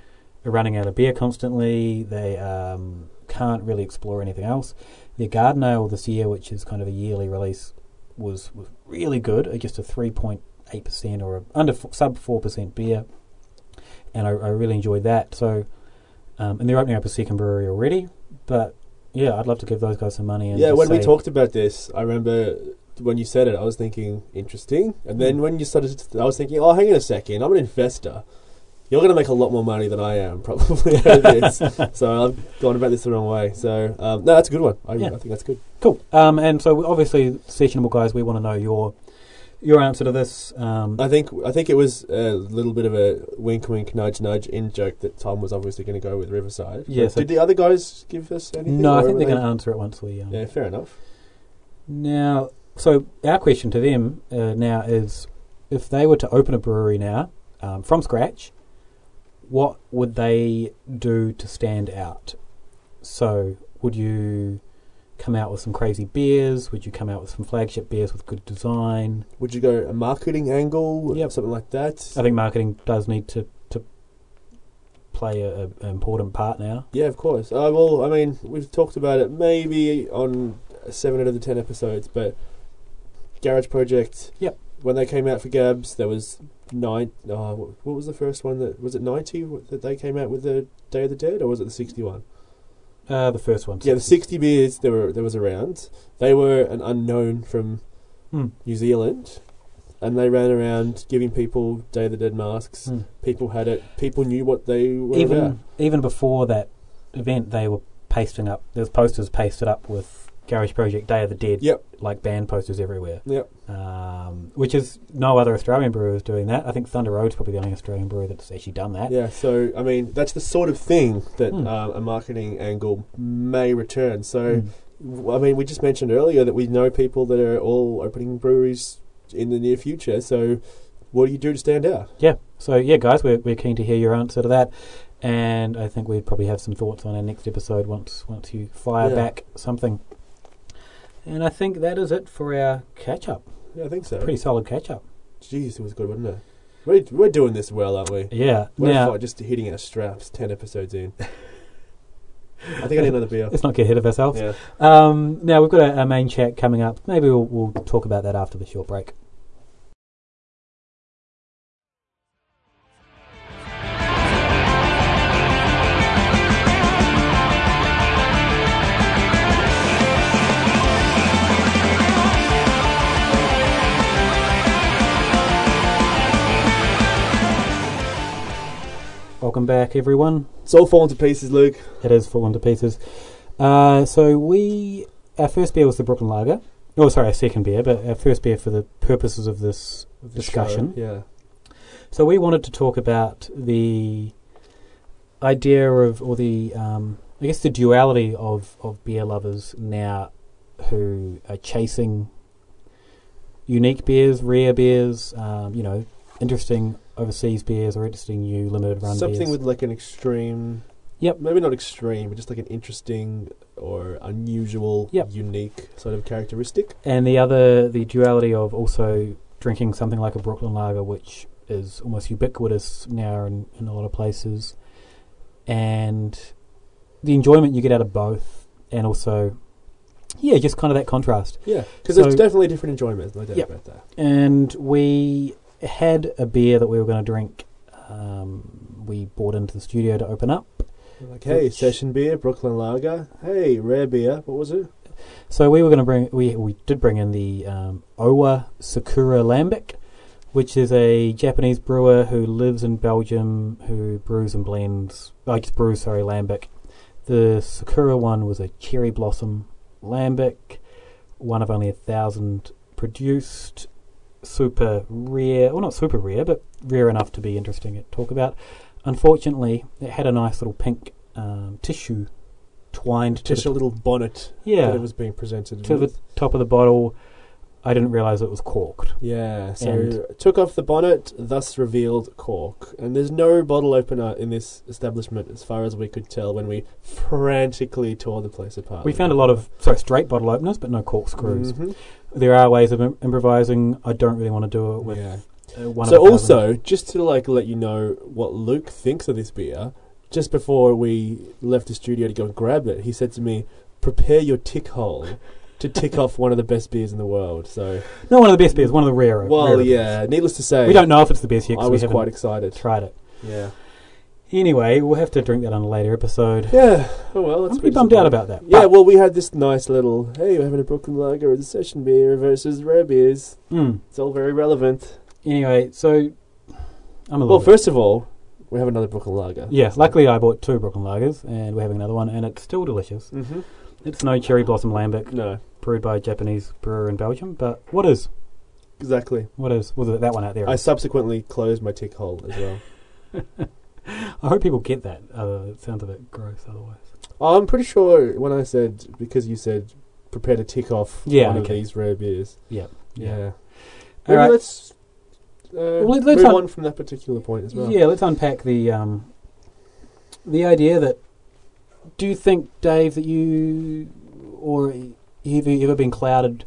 are running out of beer constantly. They um, can't really explore anything else. Their Garden Ale this year, which is kind of a yearly release, was, was really good. Just a three point eight percent or a under f- sub four percent beer, and I, I really enjoyed that. So, um, and they're opening up a second brewery already. But yeah, I'd love to give those guys some money. And Yeah, when we talked about this, I remember when you said it, I was thinking interesting, and then Mm. when you started, I was thinking, oh, hang on a second, I'm an investor. You're going to make a lot more money than I am, probably. out of this. so I've gone about this the wrong way. So um, no, that's a good one. I, Yeah. I think that's good. Cool. Um, and so obviously, sessionable guys, we want to know your your answer to this? Um, I think I think it was a little bit of a wink, wink, nudge, nudge in joke that Tom was obviously going to go with Riverside. But so- did the other guys give us anything? no, I think they're they- going to answer it once we. Um, Yeah, fair enough. Now, so our question to them uh, now is, if they were to open a brewery now um, from scratch, what would they do to stand out? So, would you come out with some crazy beers? Would you come out with some flagship beers with good design? Would you go a marketing angle, Yep. something like that? I think marketing does need to to play a, a, an important part now. Yeah, of course. Uh, well, I mean, we've talked about it maybe on seven out of the ten episodes, but Garage Project. Yep. When they came out for Gabs, there was nine. Uh, what was the first one that was it ninety that they came out with the Day of the Dead, or was it the sixty one? Uh, the first one. Yeah, the sixty beers there were there was around. They were an unknown from Hmm. New Zealand, and they ran around giving people Day of the Dead masks. Hmm. People had it. People knew what they were even about. even before that event, they were pasting up. There's posters pasted up with Garage Project Day of the Dead, Yep. like band posters everywhere. Yep. Um, which is no other Australian brewer is doing that. I think Thunder Road's probably the only Australian brewer that's actually done that. Yeah, so I mean that's the sort of thing that Hmm. um, a marketing angle may return. So Mm. I mean, we just mentioned earlier that we know people that are all opening breweries in the near future. So what do you do to stand out? Yeah. So yeah, guys, we're we're keen to hear your answer to that, and I think we'd probably have some thoughts on our next episode once once you fire Yeah. back something. And I think that is it for our catch up. Yeah, I think so. Pretty solid catch up. Jeez, it was good, wasn't it? We're, we're doing this well, aren't we? Yeah. We're now just hitting our straps. Ten episodes in. I think I need another beer. let's not get ahead of ourselves. Yeah. Um, now we've got a, a main chat coming up. Maybe we'll, we'll talk about that after the short break. Welcome back, everyone. It's all falling to pieces, Luke. It is fallen to pieces. Uh, so we, our first beer was the Brooklyn Lager. Oh, sorry, our second beer, but our first beer for the purposes of this The discussion. show, Yeah. So we wanted to talk about the idea of, or the, um, I guess, the duality of, of beer lovers now who are chasing unique beers, rare beers, um, you know, interesting overseas beers or interesting new limited run Something beers. with like an extreme. Yep. Maybe not extreme, but just like an interesting or unusual, Yep. unique sort of characteristic. and the other, the duality of also drinking something like a Brooklyn Lager, which is almost ubiquitous now in, in a lot of places, and the enjoyment you get out of both, and also, yeah, just kind of that contrast. Yeah, because So- it's definitely different enjoyment. No doubt Yep. about that. And we had a beer that we were going to drink. Um, we brought into the studio to open up. Hey, Which- session beer, Brooklyn Lager. Hey, rare beer. What was it? So we were going to bring we we did bring in the um, Owa Sakura Lambic, which is a Japanese brewer who lives in Belgium who brews and blends. I just brews sorry Lambic. The Sakura one was a cherry blossom Lambic, one of only a thousand produced, super rare. Well, not super rare, but rare enough to be interesting to talk about. Unfortunately, it had a nice little pink um, tissue twined to Just a little bonnet yeah that it was being presented to with. the top of the bottle. I didn't realize it was corked. Yeah, so And- took off the bonnet, thus revealed cork. And there's no bottle opener in this establishment, as far as we could tell when we frantically tore the place apart. We found a lot of sorry straight bottle openers, but no corkscrews. Mhm. There are ways of Im- improvising. I don't really want to do it with Yeah. uh, one. So of a thousand. also, just to like let you know what Luke thinks of this beer, just before we left the studio to go and grab it, he said to me, "Prepare your tick hole." To tick off one of the best beers in the world, so not one of the best beers, one of the rarer. well, rarer yeah. Needless to say, we don't know if it's the best yet. I we was haven't quite excited. tried it. Yeah, Anyway, we'll have to drink that on a later episode. yeah. Oh well, that's I'm pretty bummed out about that. Yeah, well, we had this nice little, hey, we're having a Brooklyn Lager as a session beer versus rare beers. Mm. It's all very relevant. Anyway, so I'm a little. Well, first of all, we have another Brooklyn Lager. yeah. Luckily, I bought two Brooklyn Lagers, and we're having another one, and it's still delicious. Mm-hmm. It's no cherry blossom lambic. No. brewed by a Japanese brewer in Belgium. But what is? exactly. What is was it that one out there? I subsequently closed my tick hole as well. I hope people get that. Uh, it sounds a bit gross otherwise. I'm pretty sure when I said because you said prepare to tick off Yeah, one of these rare beers. Yeah. Yeah. All Maybe right. let's uh, Well, let's move un- on from that particular point as well. Yeah, let's unpack the um, the idea that. Do you think, Dave, that you or have you ever been clouded?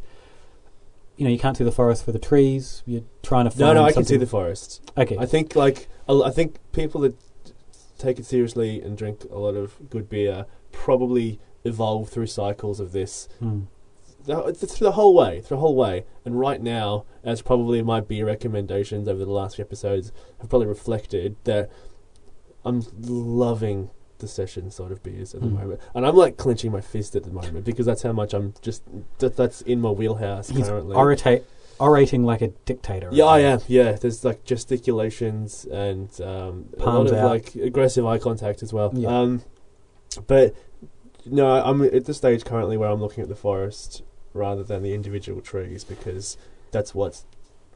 You know, you can't see the forest for the trees. You're trying to find. No, no, I can see the forest. Okay. I think like I think people that take it seriously and drink a lot of good beer probably evolve through cycles of this Hmm. the, through the whole way, through the whole way. And right now, as probably my beer recommendations over the last few episodes have probably reflected, that I'm loving the session sort of beers at the Mm. moment, and I'm like clenching my fist at the moment because that's how much I'm just that, that's in my wheelhouse He's currently. orate, orating like a dictator. yeah, I am. Yeah, there's like gesticulations and um, a lot Palms of out. like aggressive eye contact as well. Yeah. Um, but no, I'm at the stage currently where I'm looking at the forest rather than the individual trees because that's what's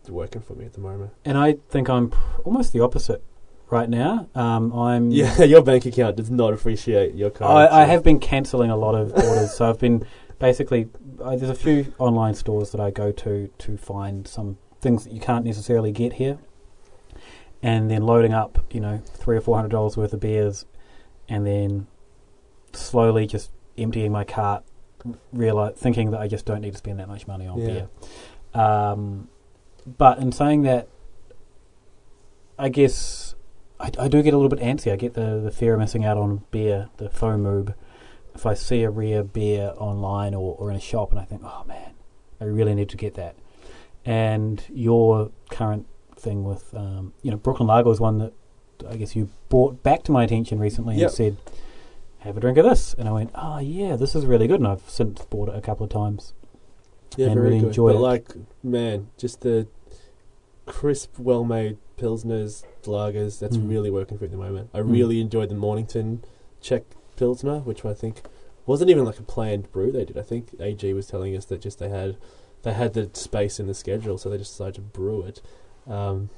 working for me at the moment. And I think I'm pr- almost the opposite right now. Um, I'm. Yeah, your bank account does not appreciate your current. I, I have been cancelling a lot of orders, so I've been basically. I, there's a few online stores that I go to to find some things that you can't necessarily get here, and then loading up, you know, three or four hundred dollars worth of beers, and then slowly just emptying my cart, realize thinking that I just don't need to spend that much money on Yeah. beer. Um, but in saying that, I guess I, I do get a little bit antsy. I get the, the fear of missing out on beer, the FOMOB. If I see a rare beer online or, or in a shop and I think, oh man, I really need to get that. And your current thing with, um, you know, Brooklyn Lager is one that I guess you brought back to my attention recently Yep. and said, have a drink of this. And I went, oh yeah, this is really good. And I've since bought it a couple of times. yeah, and very really good. enjoy but it. like, man, just the crisp, well-made pilsners, lagers. That's Mm. really working for me at the moment. I Mm. really enjoyed the Mornington Czech pilsner, which I think wasn't even like a planned brew they did. I think AG was telling us that just they had they had the space in the schedule, so they just decided to brew it. Um,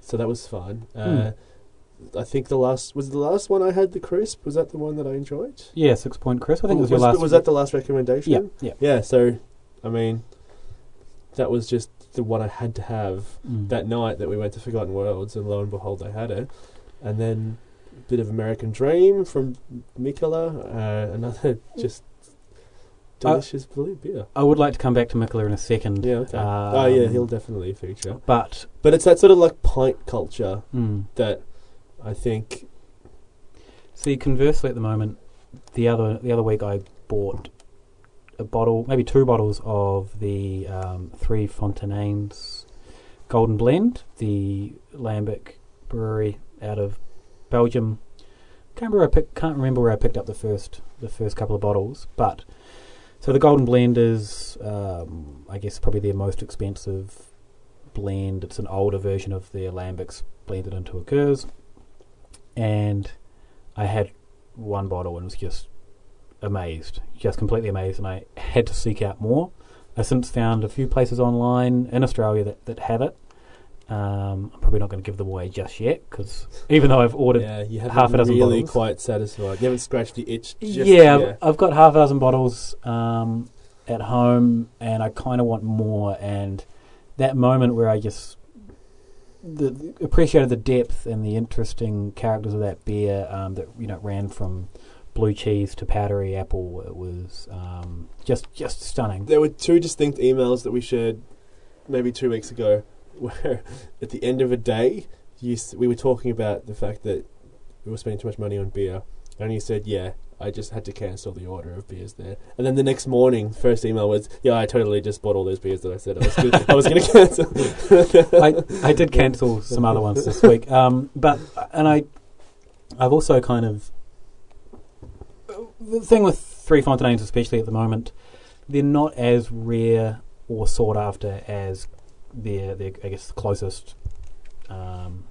so that was fun. Uh, I think the last was the last one I had the crisp. Was that the one that I enjoyed? Yeah, Sixpoint crisp. I think it was your was, last. was that the last recommendation? Yeah, yeah. Yeah. So, I mean, that was just the one I had to have Mm. that night that we went to Forgotten Worlds, and lo and behold, I had it. And then bit of American Dream from Mikkeller, uh, another just Uh, delicious blue beer. I would like to come back to Mikkeller in a second. Yeah, okay. oh, yeah, um, he'll definitely feature. But But it's that sort of like pint culture mm, that I think. see, conversely, at the moment, the other the other week I bought a bottle, maybe two bottles of the um, Three Fontaines Golden Blend, the Lambic Brewery out of Belgium. Can't remember, pick, can't remember where I picked up the first the first couple of bottles, but so the Golden Blend is, um, I guess, probably their most expensive blend. It's an older version of their lambics blended into a Gueuze, and I had one bottle and was just amazed, just completely amazed, and I had to seek out more. I since found a few places online in Australia that, that have it. Um, I'm probably not going to give them away just yet because even though I've ordered, Yeah, you haven't half a dozen really bottles. quite satisfied. You haven't scratched the itch. Just yeah. I've got half a dozen bottles um, at home, and I kind of want more. And that moment where I just the, the- appreciated the depth and the interesting characters of that beer um, that you know ran from blue cheese to powdery apple. It was um, just just stunning. There were two distinct emails that we shared maybe two weeks ago, where at the end of a day, you we were talking about the fact that we were spending too much money on beer, and you said, "Yeah, I just had to cancel the order of beers there." And then the next morning, first email was, "Yeah, I totally just bought all those beers that I said I was gonna, I was going to cancel." I, I did cancel some other ones this week, um, but and I, I've also kind of the thing with Three Fontaines, especially at the moment, they're not as rare or sought after as their, their I guess, the closest, um,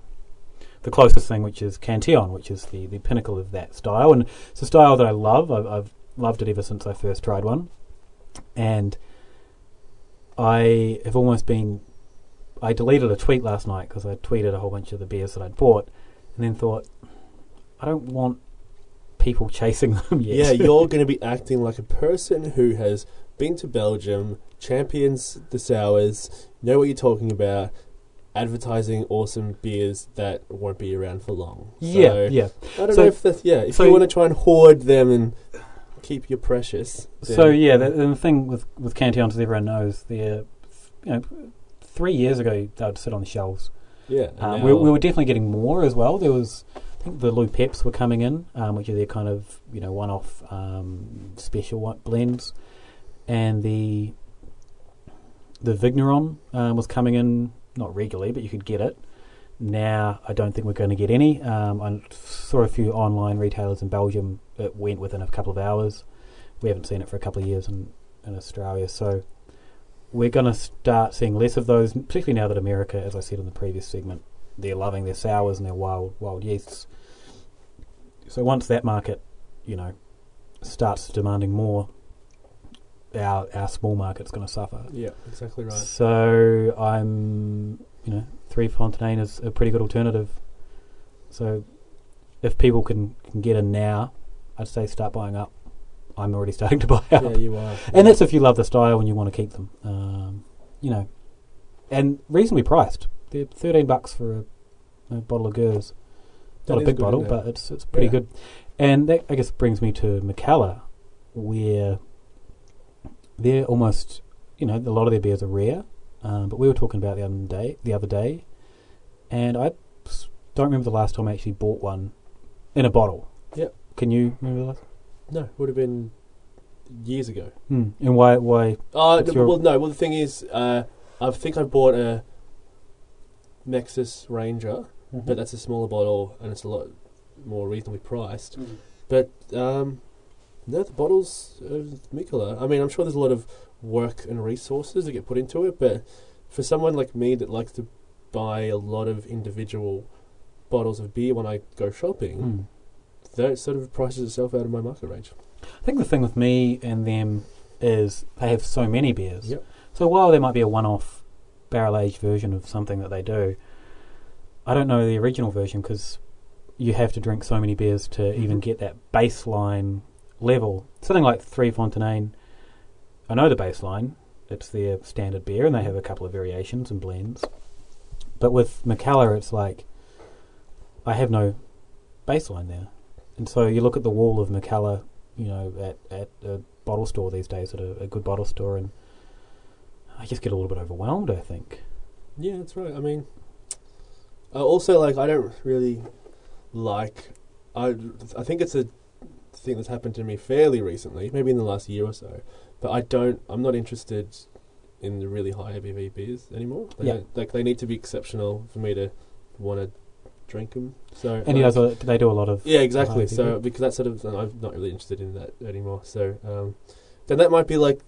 the closest thing, which is Cantillon, which is the, the pinnacle of that style, and it's a style that I love. I've, I've loved it ever since I first tried one, and I have almost been I deleted a tweet last night because I tweeted a whole bunch of the beers that I'd bought, and then thought, I don't want people chasing them yet. Yeah, you're going to be acting like a person who has been to Belgium, champions the sours, know what you're talking about, advertising awesome beers that won't be around for long. yeah, So, yeah. I don't So- know if that's yeah. If so- you want to try and hoard them and keep your precious, So yeah, the, the thing with with Cantillons, as everyone knows, they're you know three years ago they'd sit on the shelves. yeah. Um, we, we were definitely getting more as well. There was, I think the Lou Pepes were coming in, um, which are their kind of you know one-off um, special blends, and the the Vigneron um, was coming in not regularly, but you could get it. Now I don't think we're going to get any. Um, I saw a few online retailers in Belgium. It went within a couple of hours. We haven't seen it for a couple of years in, in Australia, so we're going to start seeing less of those, particularly now that America, as I said in the previous segment, they're loving their sours and their wild wild yeasts. So once that market, you know, starts demanding more, our our small market's going to suffer. yeah, exactly right. So I'm, you know, Three Fontaine is a pretty good alternative. So if people can, can get in now, I'd say start buying up. I'm already starting to buy up. Yeah, you are. And that's if you love the style and you want to keep them. Um, you know, and reasonably priced. They're thirteen bucks for a, bottle of Gueuze. That Not a big bottle, but it's it's pretty Yeah. good. And that I guess brings me to Mikkeller, where they're almost, you know, a lot of their beers are rare. Um, but we were talking about the other day, the other day, and I don't remember the last time I actually bought one in a bottle. Yep. Can you remember the last? No, would have been years ago. Hmm. And why? Why? Uh, your- well, no. Well, the thing is, uh, I think I bought a Nexus Ranger, but that's a smaller bottle and it's a lot more reasonably priced. Mm. But um, no, the bottles of Mikkeller. I mean, I'm sure there's a lot of work and resources that get put into it, but for someone like me that likes to buy a lot of individual bottles of beer when I go shopping, Hmm. that sort of prices itself out of my market range. I think the thing with me and them is they have so many beers. Yep. So while there might be a one-off barrel-aged version of something that they do, I don't know the original version because you have to drink so many beers to even get that baseline level. Something like Three Fontaine, I know the baseline. It's their standard beer, and they have a couple of variations and blends. But with Mikkeller, it's like I have no baseline there, and so you look at the wall of Mikkeller you know, at, at a bottle store these days, at a, a good bottle store, and I just get a little bit overwhelmed. I think. Yeah, that's right. I mean, also like I don't really like. I I think it's a thing that's happened to me fairly recently, maybe in the last year or so. But I don't. I'm not interested in the really high ABV beers anymore. They Yeah. like they need to be exceptional for me to want to drink them. So And he like- does. A, they do a lot of. yeah, exactly. So because that's sort of, I'm not really interested in that anymore. So um, then that might be like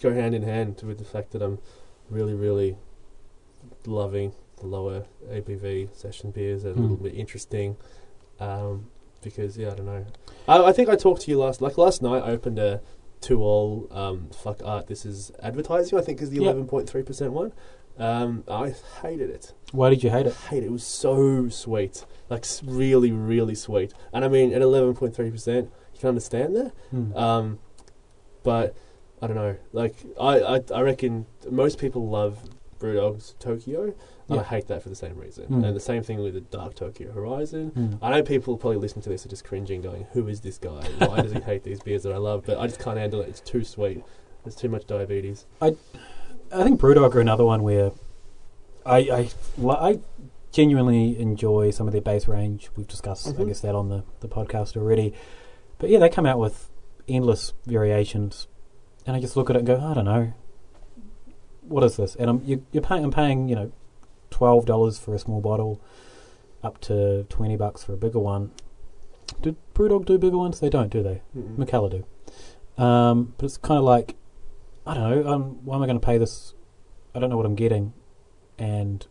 go hand in hand with the fact that I'm really, really loving the lower ABV session beers and a Mm. little bit interesting. Um, because yeah, I don't know. I, I think I talked to you last like last night. I opened a To Øl um, fuck art. This is advertising. I think is the Yep. eleven point three percent one. Um, I hated it Why did you hate it? hate it. It was so sweet, like s- really, really sweet. And I mean, at eleven point three percent, you can understand that. Hmm. Um, but I don't know. Like I, I, I reckon most people love Brewdog's Tokyo. and I hate that for the same reason. Mm. And the same thing with the Dark Tokyo Horizon. Hmm. I know people probably listening to this are just cringing, going, "Who is this guy? Why does he hate these beers that I love?" But I just can't handle it. It's too sweet. There's too much diabetes. I I think Brewdog are another one where I I, I genuinely enjoy some of their base range. We've discussed, I Mhm. guess, that on the, the podcast already. But yeah, they come out with endless variations, and I just look at it and go, I don't know, what is this? And I'm you, you're paying, I'm paying, you know, twelve dollars for a small bottle, up to twenty bucks for a bigger one. Do Brewdog do bigger ones? They don't, do they? Mikkeller do. Um, but it's kind of like, I don't know, um, why am I going to pay this? I don't know what I'm getting. And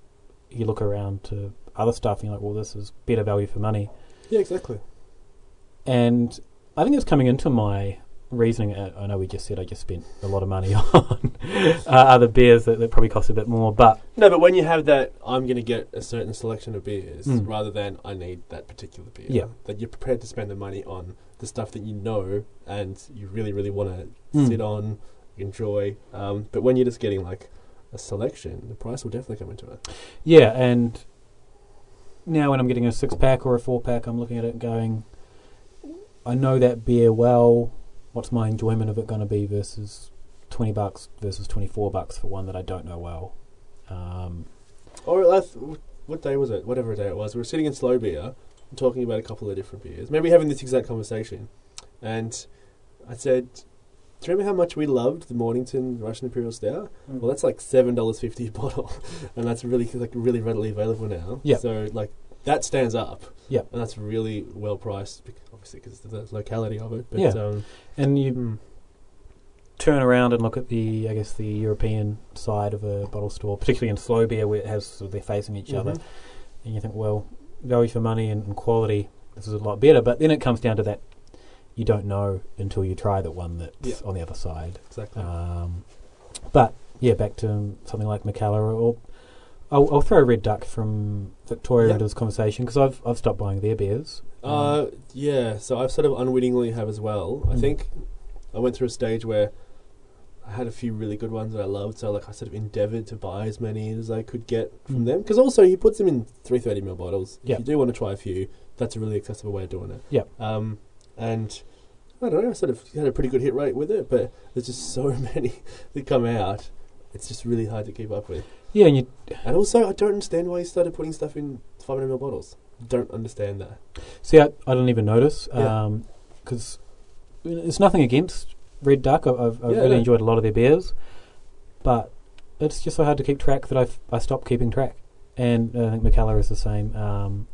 you look around to other stuff and you're like, well, this is better value for money. Yeah, exactly. And I think it's coming into my reasoning. Uh, I know we just said I just spent a lot of money on uh, other beers that, that probably cost a bit more, but No, but when you have that, I'm going to get a certain selection of beers Mm. rather than I need that particular beer. Yeah. That you're prepared to spend the money on the stuff that you know and you really, really want to Mm. sit on, enjoy. Um, but when you're just getting like a selection, the price will definitely come into it. yeah, and now when I'm getting a six pack or a four pack, I'm looking at it going, I know that beer well. What's my enjoyment of it going to be versus twenty bucks versus twenty four bucks for one that I don't know well? Um, Or last, what day was it? Whatever day it was, we were sitting in Slow Beer and talking about a couple of different beers. Maybe having this exact conversation. And I said, Do you remember how much we loved the Mornington Russian Imperial Stout? Well, that's like seven dollars fifty a bottle, and that's really like really readily available now. Yep. So like that stands up. Yeah, And that's really well priced, obviously because of the locality of it. But Yeah. um, and you mm, turn around and look at the, I guess, the European side of a bottle store, particularly in slow beer where it has sort of they're facing each other, mhm. and you think, well, value for money and, and quality, this is a lot better. But then it comes down to that you don't know until you try the one that's Yeah. on the other side. exactly. Um, but yeah, back to something like Mikkeller, or I'll, I'll throw a Red Duck from Victoria Yeah. into this conversation because I've I've stopped buying their beers. Um, Uh, yeah. So I've sort of unwittingly have as well. I Mm. think I went through a stage where I had a few really good ones that I loved. So like I sort of endeavoured to buy as many as I could get from Mm. them. Because also he puts them in three thirty ml bottles. Yeah. If you do want to try a few, that's a really accessible way of doing it. Yeah. Um, and I don't know. I sort of had a pretty good hit rate with it, but there's just so many that come out. It's just really hard to keep up with. yeah, and you And also, I don't understand why he started putting stuff in 500 ml bottles. Don't understand that. See, I, I didn't even notice Yeah. because it's nothing against Red Duck. I- I've, I've Yeah, really no. enjoyed a lot of their beers, but it's just so hard to keep track that I've I stopped keeping track. And I think Mikkeller is the same. Um,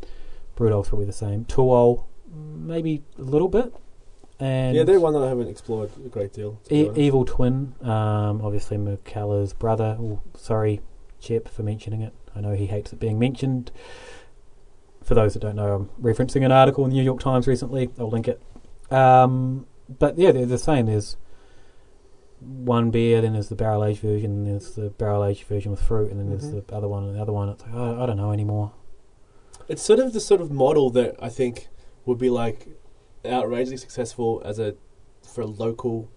Brewdog's probably the same. To Øl, maybe a little bit. And yeah, they're one that I haven't explored a great deal. E- Evil Twin, um, obviously Mikkeller's brother. Oh, sorry, Chip, for mentioning it. I know he hates it being mentioned. For those that don't know, I'm referencing an article in the New York Times recently. I'll link it. Um, but yeah, they're the same. There's one beer, then there's the barrel aged version, then there's the barrel aged version with fruit, and then Mhm. there's the other one, and the other one. It's like oh, I don't know anymore. It's sort of the sort of model that I think would be like outrageously successful as a for a local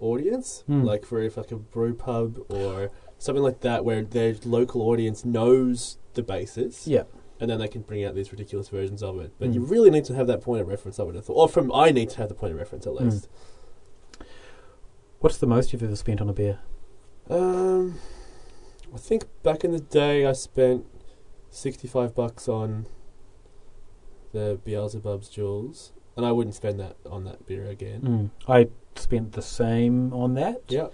audience, Hmm. like for if like a brew pub or something like that, where their local audience knows the basis, Yeah, and then they can bring out these ridiculous versions of it. But you Mm. really need to have that point of reference. I would have thought, or from I need to have the point of reference at Mm. least. what's the most you've ever spent on a beer? Um, I think back in the day I spent sixty-five bucks on the Beelzebub's jewels, and I wouldn't spend that on that beer again. Mm. I spent the same on that. Yeah,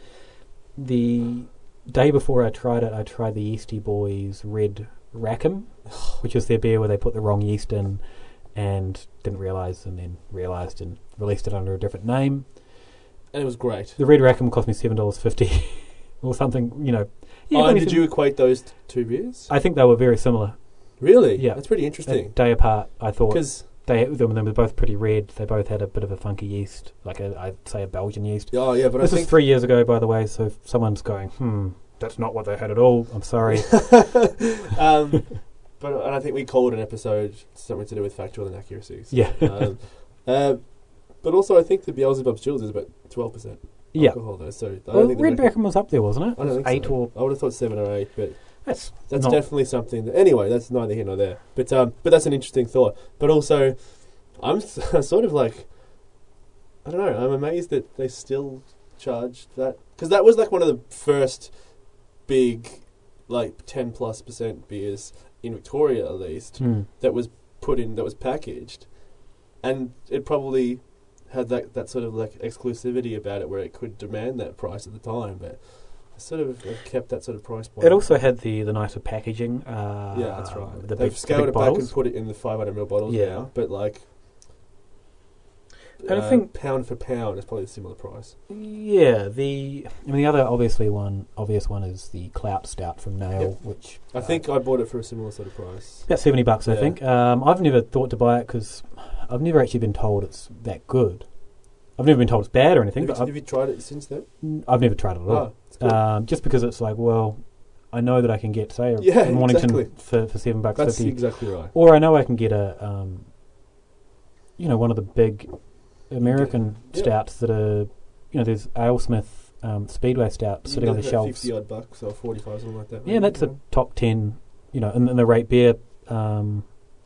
the day before I tried it, I tried the Yeastie Boys Red Rackham, which is their beer where they put the wrong yeast in and didn't realise and then realised and released it under a different name. and it was great. The Red Rackham cost me seven dollars fifty or something, you know. Yeah, oh, did you equate those t- two beers? I think they were very similar. really? Yeah. that's pretty A interesting. day apart, I thought Because they they were they were both pretty red. They both had a bit of a funky yeast, like a I'd say a Belgian yeast. oh yeah, but this I is three years ago, by the way. So if someone's going, hmm, that's not what they had at all. I'm sorry. um, but and I think we called an episode something to do with factual inaccuracies. yeah, um, uh, but also, I think the Beelzebub's Jewels is about twelve percent yeah. alcohol though. So I don't Well, think Red Rackham was up there, wasn't it? I don't think eight so. or I would have thought seven or eight, but that's that's not- definitely something. That, anyway, that's neither here nor there. But um, but that's an interesting thought. But also, I'm sort of like, I don't know. I'm amazed that they still charge that because that was like one of the first big, like ten plus percent beers in Victoria at least Hmm. that was put in that was packaged, and it probably had that that sort of like exclusivity about it where it could demand that price at the time, but. Sort of kept that sort of price point. It also had the the nicer packaging. Uh, Yeah, that's right. The They've big, scaled the big it back and put it in the 500 ml bottles Yeah. now, but like, And I uh, think- pound for pound is probably a similar price. Yeah, the I mean the other obviously one obvious one is the Clout Stout from Nail, Yep. which I uh, think I bought it for a similar sort of price. about seventy bucks. I think. Um, I've never thought to buy it because I've never actually been told it's that good. I've never been told it's bad or anything, Have you, but I've, have you tried it since then? I've never tried it at all. Oh. Um, just because it's like, well, I know that I can get say a Yeah, in Mornington exactly. for, for seven bucks That's fifty, exactly right. or I know I can get a, um, you know, one of the big American Yeah. stouts that are, you know, there's AleSmith um, Speedway stout sitting on the shelves. Fifty odd bucks or forty-five, something like that. Yeah, that's a you know? top ten, you know, in, in the RateBeer, um,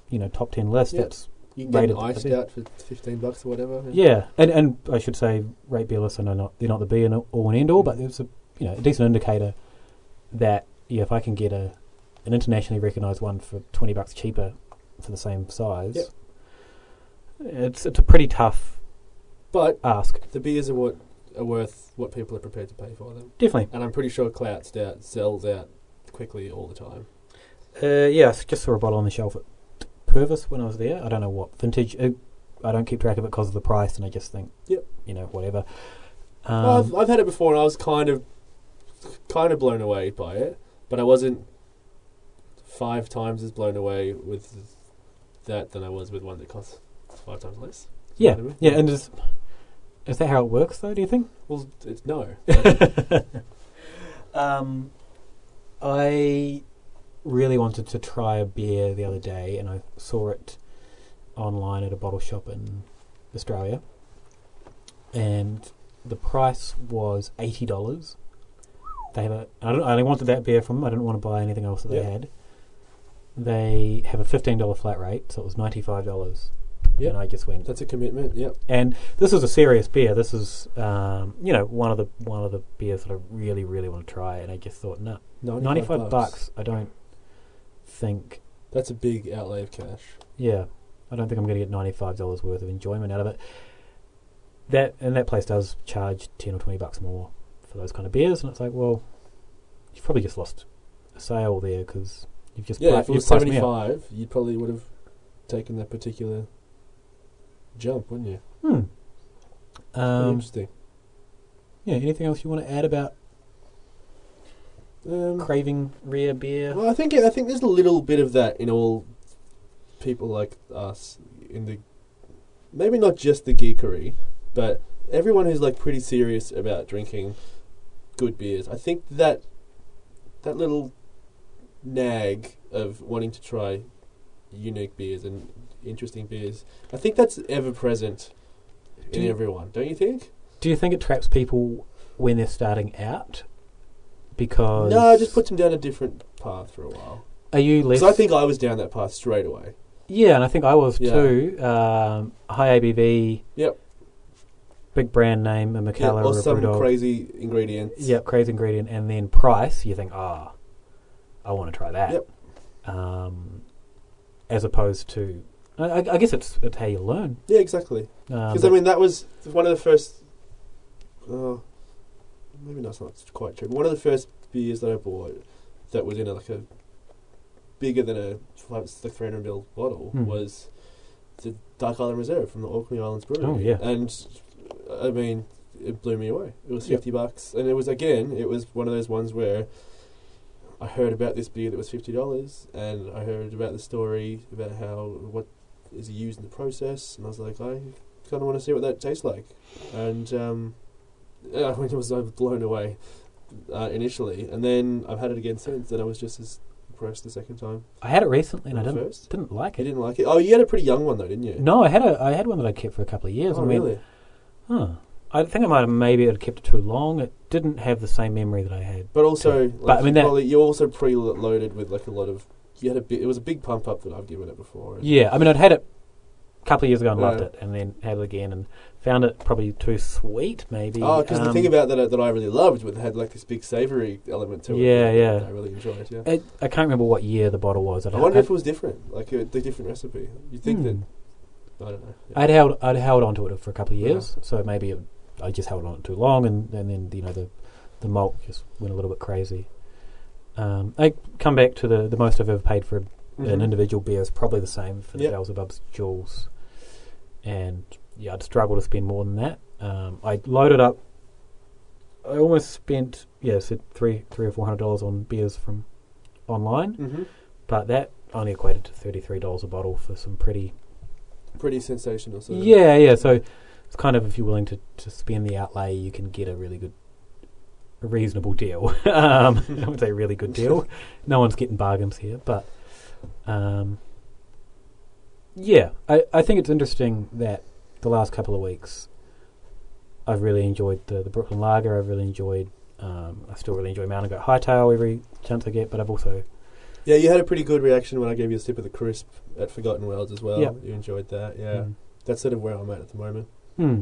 you know, top ten list. Yeah. That's You can get an rated ice out for fifteen bucks or whatever. yeah, and and I should say RateBeer lists. I know not they're not the be and all and end all, but it's a you know a decent indicator that yeah, if I can get a an internationally recognised one for twenty bucks cheaper for the same size, Yep. it's it's a pretty tough But ask. the beers are what are worth what people are prepared to pay for them, Definitely, and I'm pretty sure Clout Stout sells out quickly all the time. uh, yeah. I just saw a bottle on the shelf at Purvis when I was there. I don't know what vintage. Uh, I don't keep track of it because of the price, and I just think, Yep. you know, whatever. Well, Um, I've, I've had it before, and I was kind of kind of blown away by it, but I wasn't five times as blown away with that than I was with one that costs five times less. yeah, what I mean? yeah, and is is that how it works though? Do you think? Well, it's no. Um, I really wanted to try a beer the other day, and I saw it online at a bottle shop in Australia, and the price was eighty dollars. They have a. I, don't, I only wanted that beer from them. I didn't want to buy anything else that they had. They have a fifteen dollar flat rate, so it was ninety five dollars. Yeah. and I just went. That's a commitment. Yep. And this is a serious beer. This is, um, you know, one of the one of the beers that I really, really want to try. And I just thought, no, 95, ninety five bucks. I don't think. That's a big outlay of cash. Yeah, I don't think I'm going to get ninety five dollars worth of enjoyment out of it. That and that place does charge ten or twenty bucks more for those kind of beers, and it's like, well, you've probably just lost a sale there because you've just Yeah, pri- if it was out. seventy-five, you probably would have taken that particular jump, wouldn't you? Hmm. Um, interesting. yeah. Anything else you want to add about Um, craving rare beer? Well, I think I think there's a little bit of that in all people like us in the maybe not just the geekery, but everyone who's like pretty serious about drinking good beers. I think that that little nag of wanting to try unique beers and interesting beers. I think that's ever present Do in you- everyone, don't you think? Do you think it traps people when they're starting out? Because No, it just puts them down a different path for a while. Are you less? Because I think I was down that path straight away. yeah, and I think I was Yeah. too. Um, high ABV. Yep. Big brand name, a Yeah, Mikkeller or or some crazy ingredients. Yep, crazy ingredient, and then price. You think, ah, I want to try that. Yep. Um, as opposed to, I, I- guess it's it's how you learn. Yeah, exactly. Um, Because I mean, that was one of the first. Uh, maybe that's not quite true. But one of the first beers that I bought that was in a, like a bigger than a like three hundred ml bottle Hmm. was the Dark Island Reserve from the Orkney Islands Brewery. Oh, yeah. and I mean, it blew me away. It was Yep. fifty bucks, and it was again, it was one of those ones where. I heard about this beer that was fifty dollars, and I heard about the story about how what is used in the process, and I was like, I kind of want to see what that tastes like, and um, I mean, it was I was blown away uh, initially, and then I've had it again since, and I was just as impressed the second time. I had it recently and I didn't first. didn't like You it. didn't like it? Oh, you had a pretty young one though, didn't you? No, I had a I had one that I kept for a couple of years. Oh, and went, really? Huh. I think I might have maybe had kept it too long. It didn't have the same memory that I had. But also, But, like, I mean, you that- probably, you also pre-loaded with like a lot of. You had a bit. It was a big pump up that I've given it before. Yeah, I mean, I'd had it couple of years ago and loved it, and then had it again and found it probably too sweet, maybe. Oh, because the Um, thing about that uh, that I really loved was it had like this big savoury element to it. Yeah, that yeah. I really enjoyed. Yeah. it, I can't remember what year the bottle was. I'd, I wonder I'd, if it was different, like a, the different recipe. You think that? hmm. I don't know. Yeah. I'd held I'd held onto it for a couple of Yeah. years, so maybe it, I just held on it too long, and, and then you know the the malt just went a little bit crazy. Um, I come back to the the most I've ever paid for an Mhm. individual beer is probably the same for the Yep. Beelzebub's Jewels, and yeah, I'd struggle to spend more than that. Um, I loaded up. I almost spent yeah, so three three or four hundred dollars on beers from online, Mhm. but that only equated to thirty three dollars a bottle for some pretty Pretty sensational. Sort of. yeah, yeah. So it's kind of if you're willing to, to spend the outlay, you can get a really good, a reasonable deal. um, I would say a really good deal. no one's getting bargains here, but um, yeah, I, I think it's interesting that the last couple of weeks, I've really enjoyed the, the Brooklyn Lager. I've really enjoyed. Um, I still really enjoy Mountain Goat Hightail every chance I get, but I've also Yeah, you had a pretty good reaction when I gave you a sip of the crisp at Forgotten Worlds as well. Yep. You enjoyed that, yeah. Mm. That's sort of where I'm at at the moment. Hmm.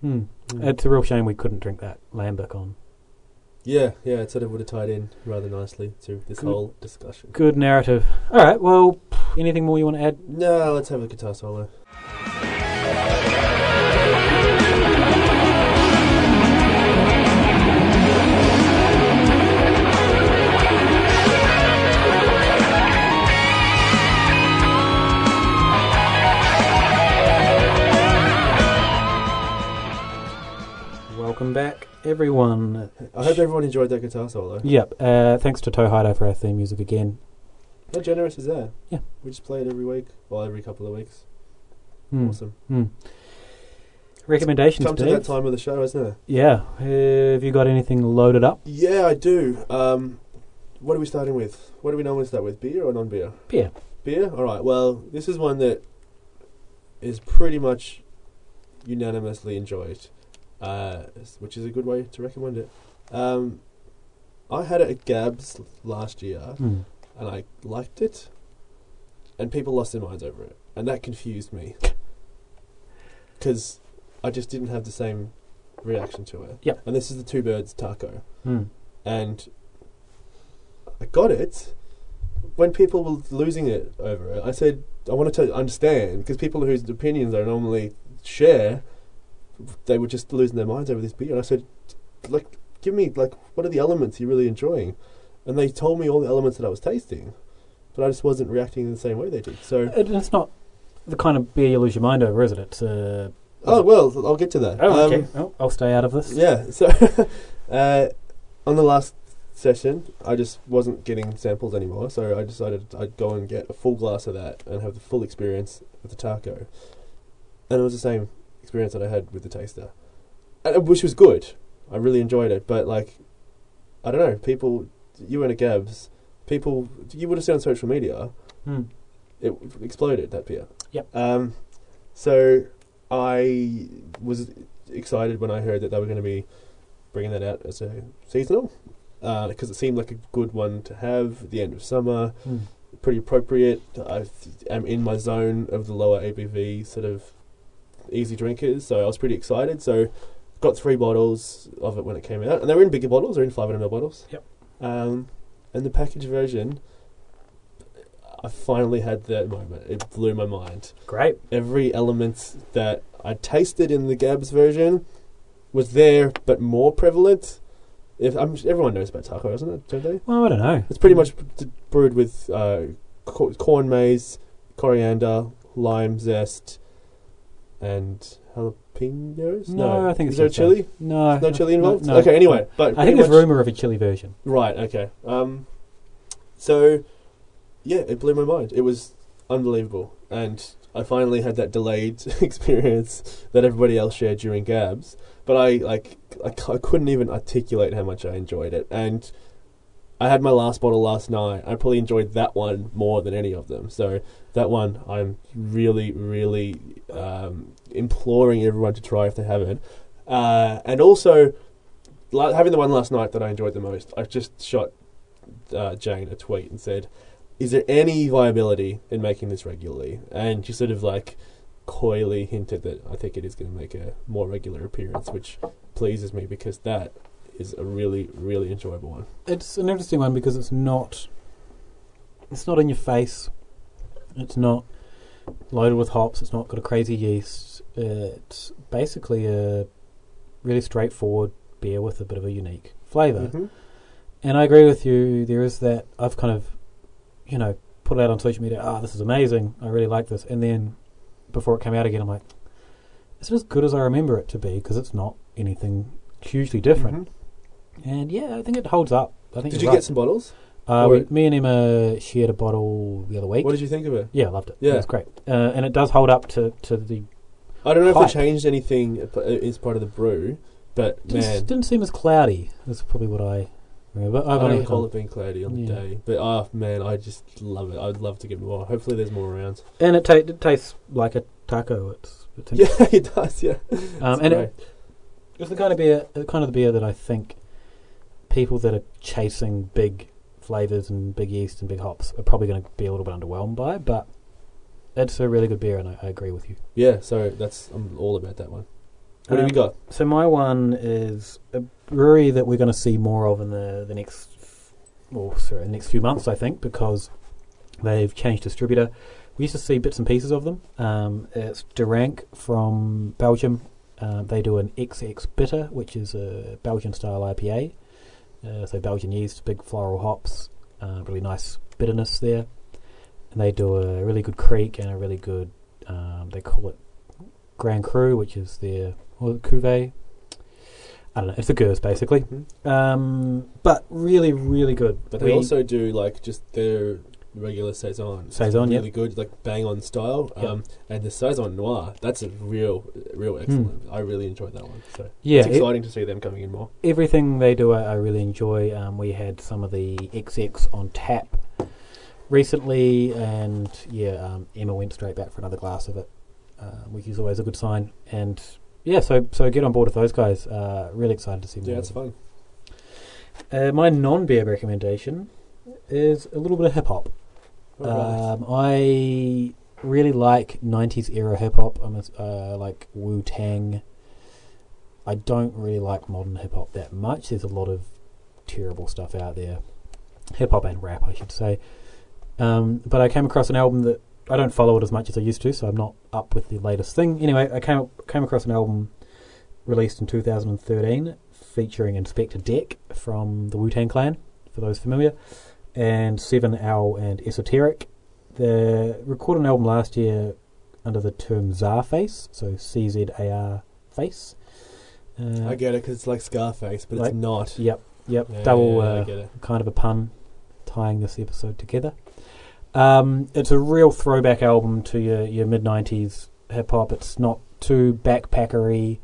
Hmm. It's a real shame we couldn't drink that Lambic on. Yeah, yeah, it sort of would have tied in rather nicely to this Good. whole discussion. Good narrative. All right. Well, anything more you want to add? No, let's have a guitar solo. Welcome back, everyone. I hope everyone enjoyed that guitar solo. Yep. Uh, thanks to Tohaido for our theme music again. How generous is that? Yeah. We just play it every week, well, every couple of weeks. Hmm. Awesome. Hmm. Recommendations, Come to Dave? that time of the show, isn't it? Yeah. Uh, have you got anything loaded up? Yeah, I do. Um, what are we starting with? What do we normally start with? Beer or non-beer? Beer. Beer. All right. Well, this is one that is pretty much unanimously enjoyed, uh, which is a good way to recommend it. Um, I had it at Gabs last year, Hmm. and I liked it, and people lost their minds over it, and that confused me because I just didn't have the same reaction to it. Yep. And this is the Two Birds Taco Hmm. and I got it when people were losing it over it. I said I wanted to understand because people whose opinions I normally share, they were just losing their minds over this beer. And I said, like, give me like, what are the elements you're really enjoying? And they told me all the elements that I was tasting, but I just wasn't reacting in the same way they did. So, And it's not the kind of beer you lose your mind over, is it? It's uh, oh well, I'll get to that. oh, Um, okay. Oh, I'll stay out of this. Yeah. So, uh, on the last session, I just wasn't getting samples anymore, so I decided I'd go and get a full glass of that and have the full experience of the taco. And it was the same experience that I had with the taster, and, uh, which was good. I really enjoyed it, but like, I don't know, people, you went to Gabs, people, you would have seen on social media, Hmm. it exploded that beer. Yep. Um, so I was excited when I heard that they were going to be bringing that out as a seasonal because it seemed like a good one to have at the end of summer. Hmm. Pretty appropriate. I am in my zone of the lower ABV sort of easy drinkers, so I was pretty excited. So got three bottles of it when it came out, and they were in bigger bottles. They're in 500ml bottles. Yep. Um, and the package version, I finally had that moment. It blew my mind Great. every element that I tasted in the Gabs version was there, but more prevalent. If I'm, everyone knows about taco, doesn't it? Don't they? Well, I don't know. It's pretty much brewed with uh, corn maize, coriander, lime zest, and jalapenos. No, I think is it's there a just chili? No. No chili involved. No, okay, anyway, but I think there's much- rumor of a chili version. Right. Okay. Um, so, yeah, it blew my mind. It was unbelievable, and I finally had that delayed experience that everybody else shared during Gabs. But I like I, c- I couldn't even articulate how much I enjoyed it, and I had my last bottle last night. I probably enjoyed that one more than any of them. So that one, I'm really, really um, imploring everyone to try if they haven't. Uh, and also, la- having the one last night that I enjoyed the most, I just shot uh, Jane a tweet and said, "Is there any viability in making this regularly?" And she sort of like coyly hinted that I think it is going to make a more regular appearance, which pleases me because that is a really, really enjoyable one. It's an interesting one because it's not. It's not in your face. It's not loaded with hops. It's not got a crazy yeast. It's basically a really straightforward beer with a bit of a unique flavor. Mhm. And I agree with you. There is that I've kind of, you know, put it out on social media. Ah, this is amazing. I really like this. And then before it came out again, I'm like, is it as good as I remember it to be? Because it's not anything hugely different. Mhm. And yeah, I think it holds up. I think Did you right. get some bottles? Uh, we, me and Emma shared a bottle the other week. What did you think of it? yeah, I loved it. Yeah. it was great, uh, and it does hold up to to the I don't know if Hype. they changed anything uh, as part of the brew, but Didn't, man, didn't seem as cloudy. That's probably what I remember. I've I don't recall it being cloudy on the day. But oh man, I just love it. I'd love to get more. Hopefully, there's more around. and it, ta- it tastes like a taco. It's, it's Yeah, it does. Yeah, um, It's and it, it's the kind of beer, the kind of the beer that I think people that are chasing big flavors and big yeast and big hops are probably going to be a little bit underwhelmed by. But it's a really good beer, and I, I agree with you. yeah. So that's I'm all about that one. What have Um, you got? So my one is a brewery that we're going to see more of in the the next, well, sorry, the next few months, I think, because they've changed distributor. We used to see bits and pieces of them. Um, it's De Ranke from Belgium. Uh, they do an XX Bitter, which is a Belgian style IPA. Uh, so Belgian yeast, big floral hops, uh, really nice bitterness there. And they do a really good kriek and a really good, um, they call it Grand Cru, which is their or cuvee. I don't know. It's a Gueuze basically, Mhm. um, but really, really good. But they also do like just their regular saison. Saison, really good, like bang on style. Yeah. Um, and the saison noir, that's a real, real excellent. I really enjoyed that one. So Hmm. yeah, it's it- exciting to see them coming in more. everything they do, I, I really enjoy. Um, we had some of the XX on tap recently, and yeah, um, Emma went straight back for another glass of it, uh, which is always a good sign. And yeah, so so get on board with those guys. Uh, really excited to see more. Yeah, it's fun. Uh, my non-beer recommendation is a little bit of hip hop. Um, I really like '90s era hip hop. I'm a, uh, like Wu Tang. I don't really like modern hip hop that much. There's a lot of terrible stuff out there, hip hop and rap, I should say. Um, but I came across an album that I don't follow it as much as I used to, so I'm not up with the latest thing. Anyway, I came came across an album released in 2013 featuring Inspectah Deck from the Wu Tang Clan, for those familiar, and 7L and Esoteric. They recorded an album last year under the term Czarface, so C Z A R face. Uh, I get it because it's like Scarface, but like- it's not. Yep, yep. Yeah, Double uh, kind of a pun tying this episode together. Um, it's a real throwback album to your, your mid 90s hip hop. It's not too backpackery.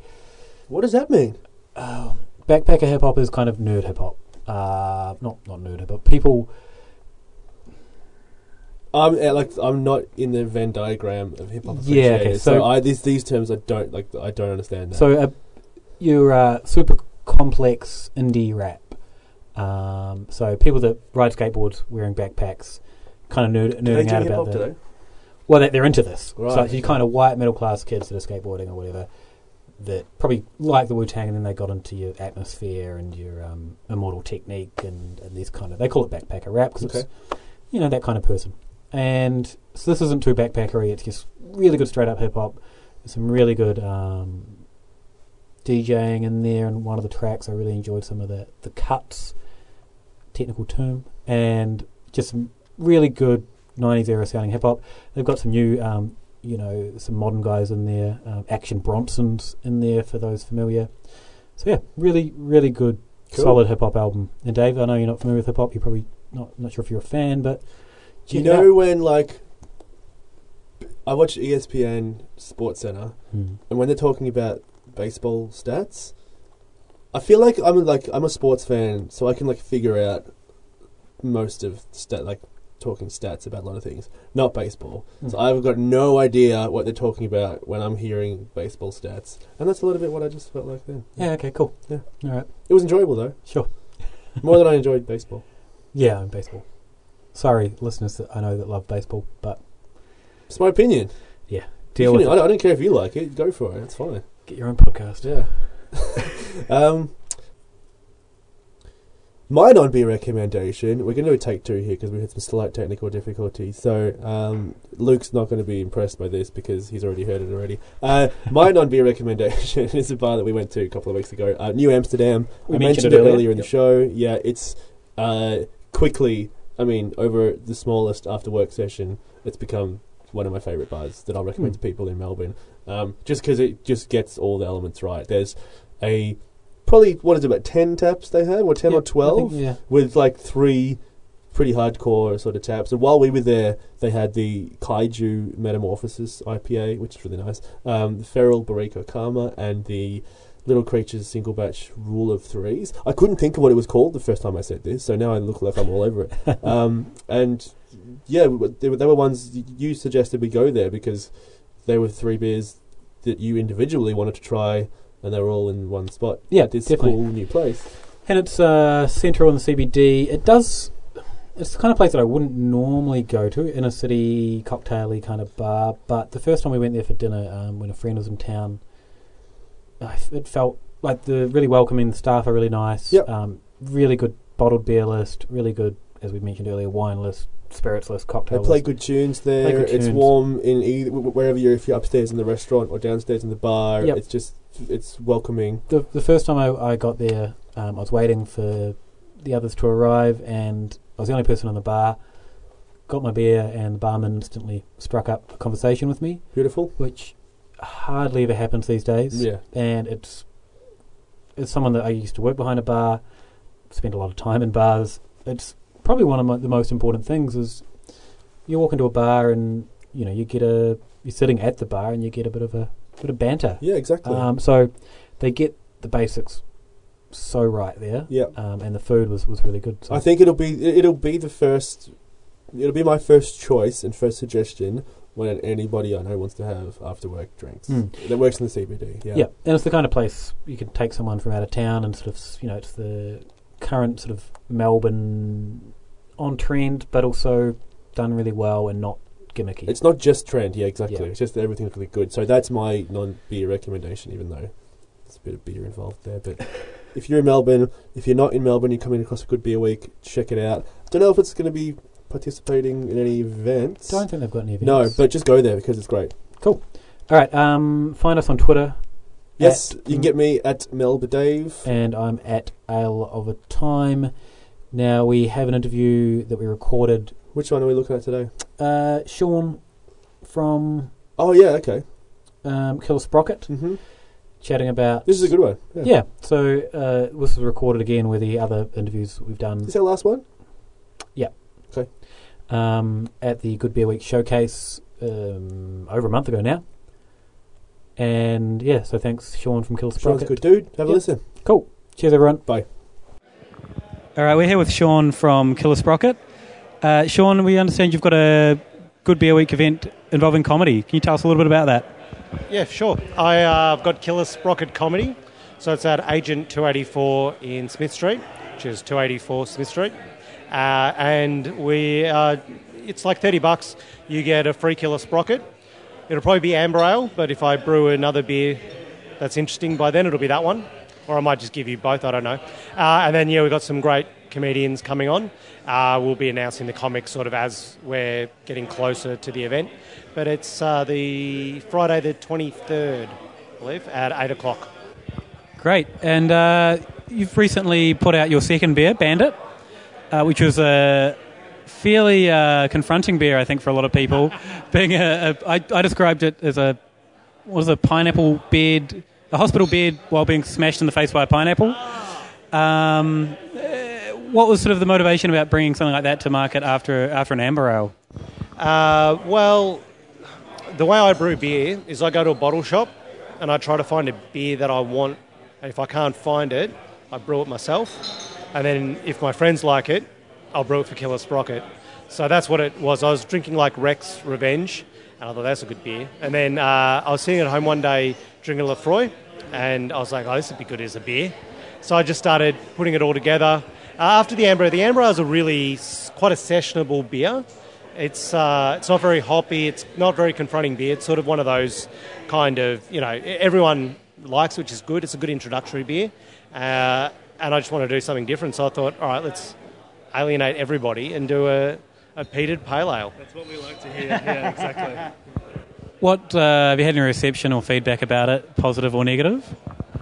What does that mean? Oh, backpacker hip hop is kind of nerd hip hop. Uh, not not nerd but. People. I'm uh, like I'm not in the Venn diagram of hip hop. Yeah, okay, so, so- I these these terms I don't like. I don't understand that. So uh, you're uh, super complex indie rap. Um, so people that ride skateboards wearing backpacks, kind of nerd, nerding out about hop that. Well, they, they're into this. Right, so it's you kind of white middle class kids that are skateboarding or whatever that probably like the Wu Tang, and then they got into your atmosphere and your um, immortal technique and, and these kind of they call it backpacker rap because Okay. it's you know that kind of person. And so this isn't too backpackery. It's just really good straight up hip hop. There's some really good um, DJing in there, and one of the tracks I really enjoyed some of the the cuts, technical term, and just some really good 90s era sounding hip hop. They've got some new, um, you know, some modern guys in there. Um, Action Bronson's in there for those familiar. So yeah, really, really good, Cool. solid hip hop album. And Dave, I know you're not familiar with hip hop. You're probably not not sure if you're a fan, but Do you know when like I watch ESPN Sports Center Hmm. and when they're talking about baseball stats, I feel like I'm like I'm a sports fan, so I can like figure out most of stat like talking stats about a lot of things. Not baseball, so Hmm. I've got no idea what they're talking about when I'm hearing baseball stats, and that's a little bit what I just felt like then. Yeah. Okay. Cool. Yeah. All right. It was enjoyable though, Sure. more than I enjoyed baseball. Yeah, I'm baseball. Sorry, listeners that I know that love baseball, but It's my opinion. Yeah. Deal with it. I don't, I don't care if you like it. Go for it. It's fine. Get your own podcast. Yeah. um, my non-beer recommendation. We're going to do a take two here because we had some slight technical difficulties. So um, Luke's not going to be impressed by this because he's already heard it already. Uh, my non-beer recommendation is a bar that we went to a couple of weeks ago, uh, New Amsterdam. We I mentioned mentioned it earlier. earlier in the show. Yeah, it's uh, quickly. I mean, over the smallest after work session, it's become one of my favourite bars that I'll recommend Hmm. to people in Melbourne. Um, just because it just gets all the elements right. There's a probably what is it about ten taps they had, or ten Yeah, or twelve, think, yeah. with like three pretty hardcore sort of taps. And while we were there, they had the Kaiju Metamorphosis IPA, which is really nice. Um, the Feral Barrique O Karma and the Little Creatures Single Batch Rule of Threes. I couldn't think of what it was called the first time I said this, so now I look like I'm all over it. um, and yeah, they were, they were ones you suggested we go there because they were three beers that you individually wanted to try, and they were all in one spot. Yeah, it's definitely. cool new place. And it's uh, central in the CBD. It does. It's the kind of place that I wouldn't normally go to, inner city cocktaily kind of bar. But the first time we went there for dinner, um, when a friend was in town, I f it felt like the really welcoming. The staff are really nice. Yep. Um, really good bottled beer list. Really good, as we mentioned earlier, wine list, spirits list, cocktails. They play list. good tunes there. good It's tunes. warm in either wherever you're. If you're upstairs in the restaurant or downstairs in the bar, Yep. it's just it's welcoming. the the first time I, I got there, um, I was waiting for the others to arrive, and I was the only person in the bar. Got my beer, and the barman instantly struck up a conversation with me, Beautiful. which hardly ever happens these days. Yeah. And it's it's someone that I used to work behind a bar, spent a lot of time in bars. It's probably one of my, the most important things is you walk into a bar and you know you get a you're sitting at the bar and you get a bit of a bit of banter. Yeah, exactly. Um, so they get the basics so right there. yeah. Um, and the food was, was really good. So. I think it'll be it'll be the first. It'll be my first choice and first suggestion when anybody I know wants to have after work drinks. Mm. That works in the CBD. Yeah. yeah. and it's the kind of place you can take someone from out of town and sort of you know it's the current sort of Melbourne on trend, but also done really well and not gimmicky. It's not just trend. Yeah, exactly. Yeah. It's just everything's really good. So that's my non-beer recommendation, even though there's a bit of beer involved there. But if you're in Melbourne, if you're not in Melbourne, you're coming across a good beer week. Check it out. I Don't know if it's going to be participating in any events. Don't think they've got any events. no, but just go there because it's great. Cool. All right. Um, find us on Twitter. Yes, you can get me at Melba Dave. and I'm at Ale of a Time. Now we have an interview that we recorded. Which one are we looking at today? Uh, Sean from Oh yeah, okay. um, Kill Sprocket hmm chatting about This is a good one. Yeah. yeah. So uh, this was recorded again with the other interviews we've done Is that last one? Yeah. Okay. Um, at the Good Beer Week showcase um, over a month ago now. And yeah, so thanks Sean from Kill Sean's a Sprocket. good dude. Have a Yep. listen. Cool. Cheers, everyone. Bye. All right, we're here with Sean from Killer Sprocket. Uh, Sean, we understand you've got a Good Beer Week event involving comedy. Can you tell us a little bit about that? Yeah, sure. I, uh, I've got Killer Sprocket Comedy. So it's at Agent 284 in Smith Street, which is 284 Smith Street. Uh, and we, uh, it's like 30 bucks. You get a free Killer Sprocket. It'll probably be amber ale, but if I brew another beer that's interesting by then, it'll be that one. Or I might just give you both, I don't know. Uh, and then, yeah, we've got some great comedians coming on. Uh, we'll be announcing the comics sort of as we're getting closer to the event. But it's uh, the Friday the 23rd, I believe, at 8 o'clock. Great. And uh, you've recently put out your second beer, Bandit, uh, which was a fairly uh, confronting beer, I think, for a lot of people. Being a, a I, I described it as a what was a pineapple bed, a hospital bed while being smashed in the face by a pineapple. Um, uh, what was sort of the motivation about bringing something like that to market after after an amber ale? Uh, well, the way I brew beer is I go to a bottle shop and I try to find a beer that I want. And if I can't find it, I brew it myself. And then if my friends like it, I'll brew it for Killer Sprocket. So that's what it was. I was drinking like Rex Revenge, and I thought that's a good beer. And then uh, I was sitting at home one day drinking Laphroaig, and I was like, oh, this would be good as a beer. So I just started putting it all together. Uh, after the Amber, the Amber Ale is a really quite a sessionable beer. It's uh, it's not very hoppy. It's not very confronting beer. It's sort of one of those kind of you know everyone likes, which is good. It's a good introductory beer, uh, and I just want to do something different. So I thought, all right, let's alienate everybody and do a, a peated pale ale. That's what we like to hear. Yeah, exactly. What uh, have you had any reception or feedback about it, positive or negative?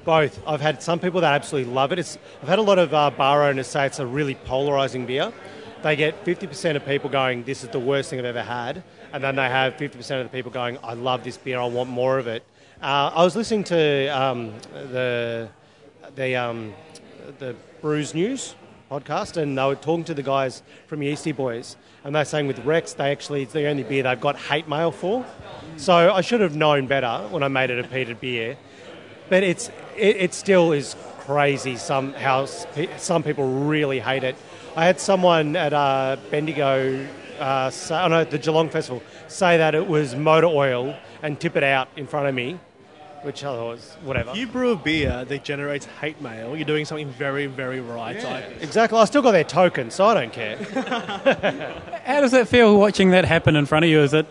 Both. I've had some people that absolutely love it. It's, I've had a lot of uh, bar owners say it's a really polarizing beer. They get 50% of people going, this is the worst thing I've ever had. And then they have 50% of the people going, I love this beer, I want more of it. Uh, I was listening to um, the, the, um, the Brews News podcast, and they were talking to the guys from Yeastie Boys, and they're saying with Rex, they actually it's the only beer they've got hate mail for. So I should have known better when I made it a peated beer, but it's it, it still is crazy. Somehow s- some people really hate it. I had someone at uh, Bendigo, uh, say, oh no, the Geelong Festival, say that it was motor oil and tip it out in front of me, which I thought was whatever. If you brew a beer that generates hate mail, you're doing something very, very right. I. Exactly. I still got their token, so I don't care. How does it feel watching that happen in front of you? Is it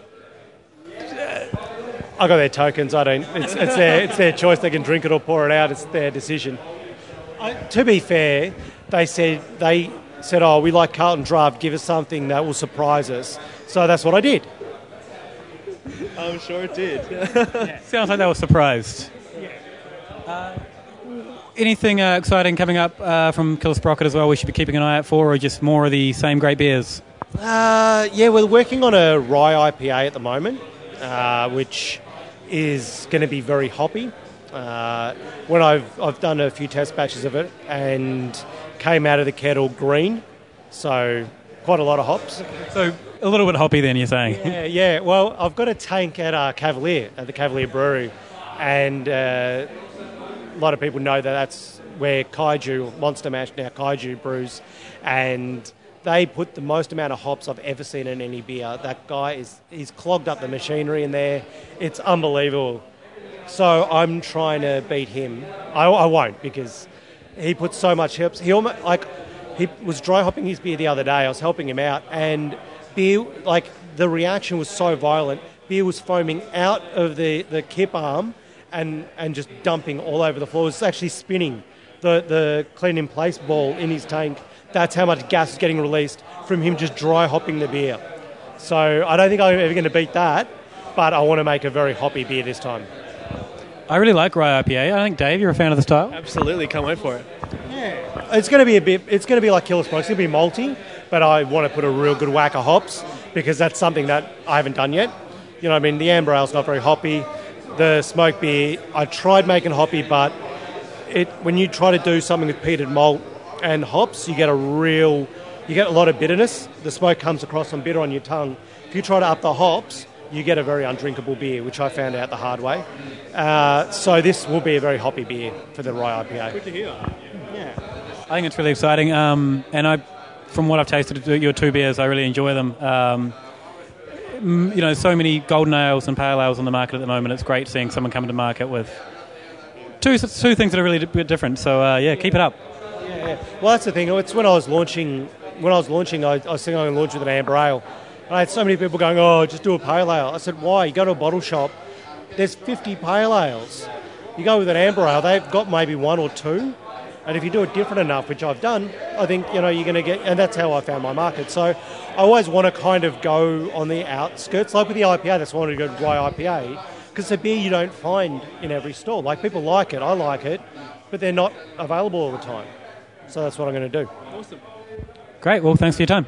I got their tokens. I don't. It's, it's their it's their choice. They can drink it or pour it out. It's their decision. I, to be fair, they said they said, "Oh, we like Carlton Draught. Give us something that will surprise us." So that's what I did. I'm sure it did. sounds like they were surprised? Uh, anything uh, exciting coming up uh, from Killer Sprocket as well? We should be keeping an eye out for, or just more of the same great beers? Uh, yeah, we're working on a rye IPA at the moment, uh, which is going to be very hoppy. Uh, when I've I've done a few test batches of it and came out of the kettle green, so quite a lot of hops. So a little bit hoppy, then you're saying? Yeah, yeah. Well, I've got a tank at uh, Cavalier at the Cavalier Brewery, and uh, a lot of people know that that's where Kaiju Monster Mash now Kaiju brews, and they put the most amount of hops I've ever seen in any beer. That guy is he's clogged up the machinery in there. It's unbelievable. So I'm trying to beat him. I, I won't because he puts so much hops. He almost like he was dry hopping his beer the other day. I was helping him out, and beer like the reaction was so violent. Beer was foaming out of the, the kip arm and and just dumping all over the floor. It was actually spinning the the clean in place ball in his tank. That's how much gas is getting released from him just dry hopping the beer. So I don't think I'm ever going to beat that, but I want to make a very hoppy beer this time. I really like rye IPA. I think Dave, you're a fan of the style. Absolutely, can't wait for it. Yeah, it's going to be a bit. It's going to be like Killer Smoke. It's going to be malty, but I want to put a real good whack of hops because that's something that I haven't done yet. You know, what I mean, the amber ale's not very hoppy. The smoke beer, I tried making hoppy, but it when you try to do something with peated malt and hops, you get a real, you get a lot of bitterness. The smoke comes across and bitter on your tongue. If you try to up the hops, you get a very undrinkable beer, which I found out the hard way. Uh, so this will be a very hoppy beer for the rye IPA. Good to hear. Yeah, I think it's really exciting. Um, and I, from what I've tasted your two beers, I really enjoy them. Um, you know, so many golden ales and pale ales on the market at the moment. It's great seeing someone come to market with two two things that are really a different. So uh, yeah, keep it up. Well, that's the thing. It's when I was launching. When I was launching, I, I was thinking I would launch with an amber ale. And I had so many people going, "Oh, just do a pale ale." I said, "Why? You go to a bottle shop. There's 50 pale ales. You go with an amber ale. They've got maybe one or two. And if you do it different enough, which I've done, I think you know you're going to get. And that's how I found my market. So I always want to kind of go on the outskirts, like with the IPA. That's why I wanted to go to dry IPA because a beer you don't find in every store. Like people like it, I like it, but they're not available all the time. So that's what I'm going to do. Awesome. Great. Well, thanks for your time.